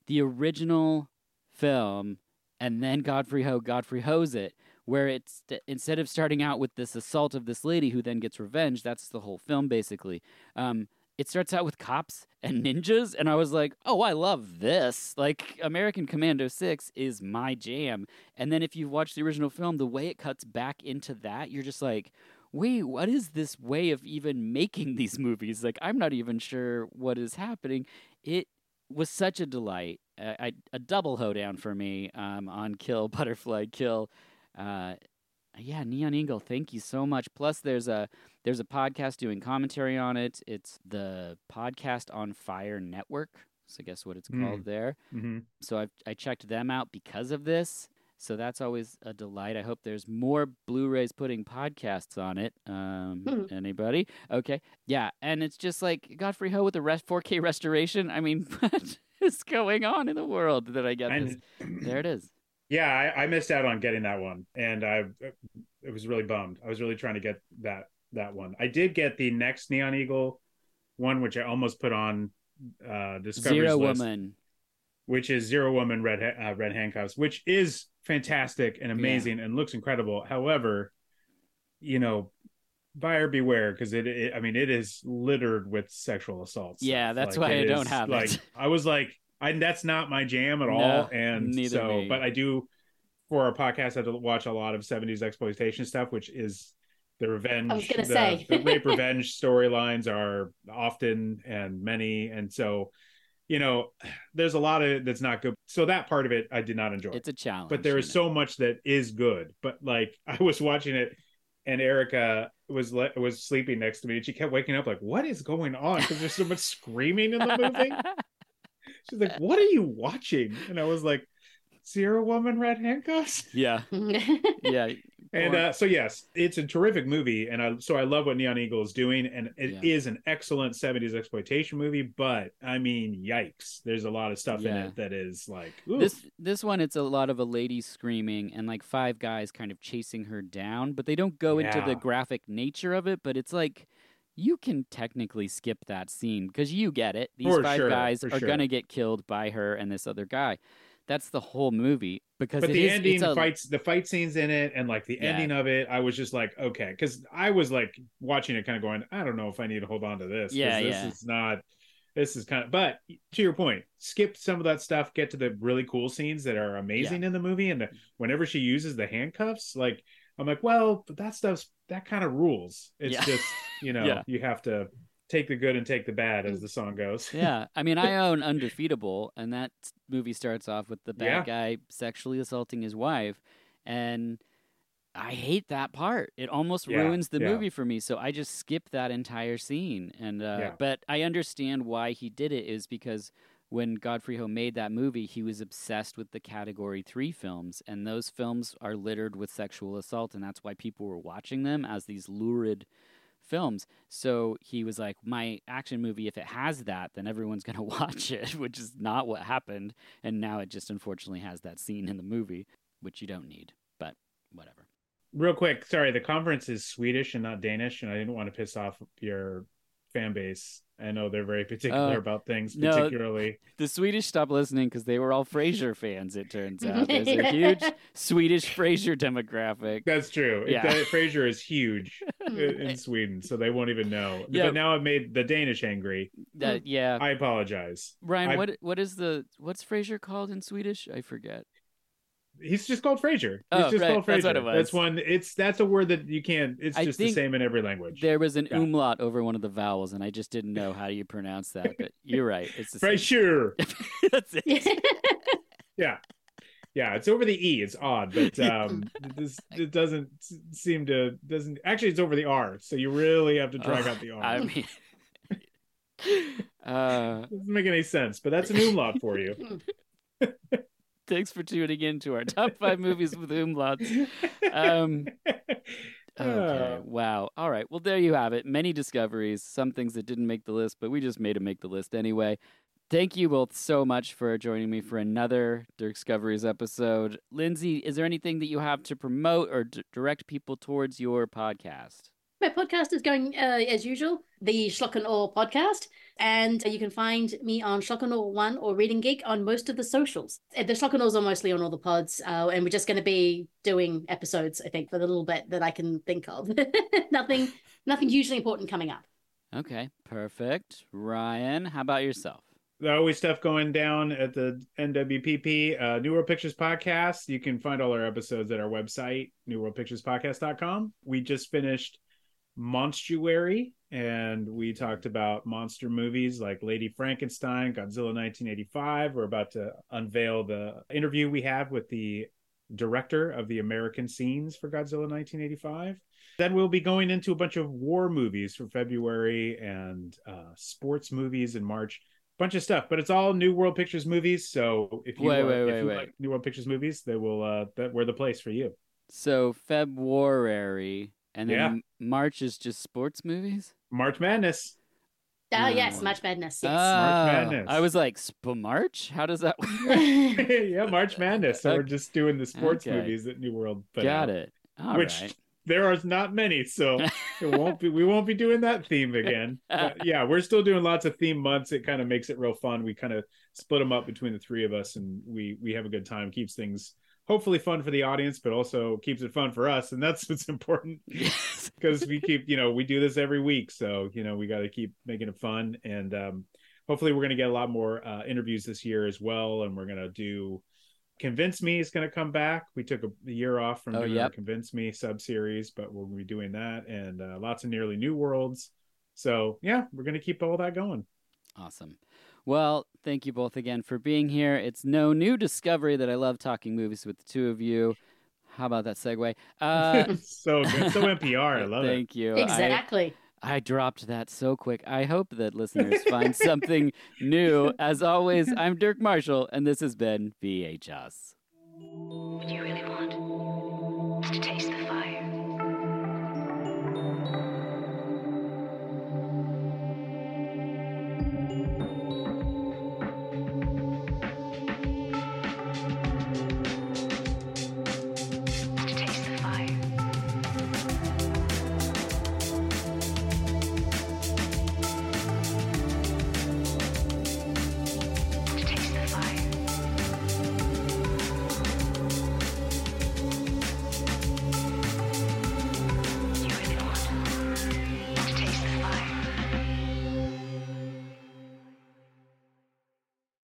the original film and then Godfrey Ho, Godfrey Ho's it, where it's instead of starting out with this assault of this lady who then gets revenge, that's the whole film basically. Um, it starts out with cops and ninjas, and I was like, oh, I love this. Like, American Commando 6 is my jam. And then if you watch the original film, the way it cuts back into that, you're just like, wait, what is this way of even making these movies? Like, I'm not even sure what is happening. It was such a delight. Uh, I, a double hoedown for me um, on Kill Butterfly Kill. Uh, yeah, Neon Eagle, thank you so much. Plus, there's a there's a podcast doing commentary on it. It's the Podcast on Fire Network. So guess what it's Hmm. called there. hmm So I I checked them out because of this. So that's always a delight. I hope there's more Blu-rays putting podcasts on it. Um. Anybody? Okay, yeah, and it's just like Godfrey Ho with the rest 4K restoration. I mean, what is going on in the world that I get this? And There it is. yeah, I, I missed out on getting that one, and I it was really bummed. I was really trying to get that that one. I did get the next Neon Eagle one, which I almost put on uh Discovery's Zero list, Woman. which is Zero Woman Red uh, Red Handcuffs, which is fantastic and amazing and looks incredible. However, you know, buyer beware because it, it. I mean, it is littered with sexual assaults. Yeah, that's why it I don't have like, it. I was like, I that's not my jam at No, all, and neither so, me. but I do for our podcast. I have to watch a lot of '70s exploitation stuff, which is the revenge. I was gonna the, say. the rape revenge storylines are often and many, and so you know, there's a lot of it that's not good. So that part of it I did not enjoy. It's a challenge. but there is know. so much that is good. But like I was watching it and Erica was le- was sleeping next to me and she kept waking up like, "What is going on?" Because there's so much screaming in the movie. She's like, "What are you watching?" And I was like, "Zero Woman Red Handcuffs." yeah, yeah. And uh, so yes, it's a terrific movie, and I so I love what Neon Eagle is doing, and it is Yeah. an excellent '70s exploitation movie. But I mean, yikes! There's a lot of stuff in it that is like oof. This this one, it's a lot of a lady screaming and like five guys kind of chasing her down, but they don't go into the graphic nature of it. But it's like you can technically skip that scene because you get it. These For five sure, guys are sure. gonna get killed by her and this other guy. That's the whole movie because but the is- ending a- fights the fight scenes in it and like the Yeah. ending of it i was just like okay because i was like watching it kind of going i don't know if i need to hold on to this Yeah, this yeah. is not this is kind of but to your point skip some of that stuff get to the really cool scenes that are amazing in the movie and the, whenever she uses the handcuffs like i'm like well but that stuff's that kind of rules it's Yeah. just you know Yeah. you have to take the good and take the bad as the song goes yeah, I mean, I own Undefeatable, and that movie starts off with the bad Yeah. guy sexually assaulting his wife, and I hate that part. It almost Yeah, ruins the yeah. movie for me, so I just skip that entire scene. And uh, but I understand why he did it is because when Godfrey Ho made that movie, he was obsessed with the Category Three films, and those films are littered with sexual assault, and that's why people were watching them as these lurid films. So he was like, my action movie, if it has that, then everyone's going to watch it, which is not what happened. And now it just unfortunately has that scene in the movie, which you don't need, but whatever. real quick sorry the conference is swedish and not danish and i didn't want to piss off your fan base i know they're very particular Uh, about things no. particularly The Swedish stopped listening because they were all Frasier fans, it turns out. There's a huge Swedish Frasier demographic. that's true Yeah. yeah. frasier is huge in in sweden so they won't even know Yeah. but now i've made the danish angry That, yeah. i apologize Ryan, I- what what is the what's Frasier called in Swedish? I forget. He's just called Fraser. He's Oh, just right. called That's Fraser. what it was. That's one. It's that's a word that you can't. It's I just the same in every language. There was an umlaut over one of the vowels, and I just didn't know how you pronounce that. But you're right. It's the. Fraser. That's it. Yeah. Yeah, it's over the e. It's odd, but um, this it doesn't seem to doesn't actually. It's over the r, so you really have to drag Ugh, out the r. I mean, uh, doesn't make any sense, but that's an umlaut for you. Thanks for tuning in to our top five movies with umlauts. Um, Okay. Wow. All right. Well, there you have it. Many discoveries, some things that didn't make the list, but we just made them make the list anyway. Thank you both so much for joining me for another Discoveries episode. Lindsay, is there anything that you have to promote or d- direct people towards your podcast? My podcast is going uh, as usual, the Schlock and Awe podcast. And you can find me on Schlock and Awe 1 or Reading Geek on most of the socials. Uh, The Schlock and Awe's are mostly on all the pods. Uh, and we're just going to be doing episodes, I think, for the little bit that I can think of. nothing, nothing hugely important coming up. Okay. Perfect. Ryan, how about yourself? There's always stuff going down at the NWPP, uh, New World Pictures Podcast. You can find all our episodes at our website, newworldpicturespodcast.com. We just finished Monstuary, and we talked about monster movies like Lady Frankenstein, Godzilla 1985. We're about to unveil the interview we have with the director of the American scenes for Godzilla 1985. Then we'll be going into a bunch of war movies for February and uh, sports movies in March bunch of stuff, but it's all New World Pictures movies. So if you, Wait, wait, if wait, you like New World Pictures movies, they will uh that we're the place for you. So, February, and then Yeah. March is just sports movies? March Madness. Oh, No. yes, March Madness. Yes. Ah, Madness. I was like, Sp- March? How does that work? yeah, March Madness. So we're just doing the sports Okay. movies at New World put Got out, it. All right. Which- There are not many, so it won't be we won't be doing that theme again. But yeah, we're still doing lots of theme months. It kind of makes it real fun. We kind of split them up between the three of us and we we have a good time. Keeps things hopefully fun for the audience, but also keeps it fun for us. And that's what's important. Yes. because we keep you know we do this every week so you know we got to keep making it fun and um hopefully we're going to get a lot more uh interviews this year as well and we're going to do convince me is going to come back we took a, year off from Oh, doing yep. convince me sub series but we'll be doing that and uh, lots of nearly new worlds so yeah we're going to keep all that going Awesome. Well, thank you both again for being here. It's no new discovery that I love talking movies with the two of you. How about that segue? Uh, so good so npr i love it thank you. I- exactly. I dropped that so quick. I hope that listeners find something new. As always, I'm Dirk Marshall, and this has been VHUS. Do you really want?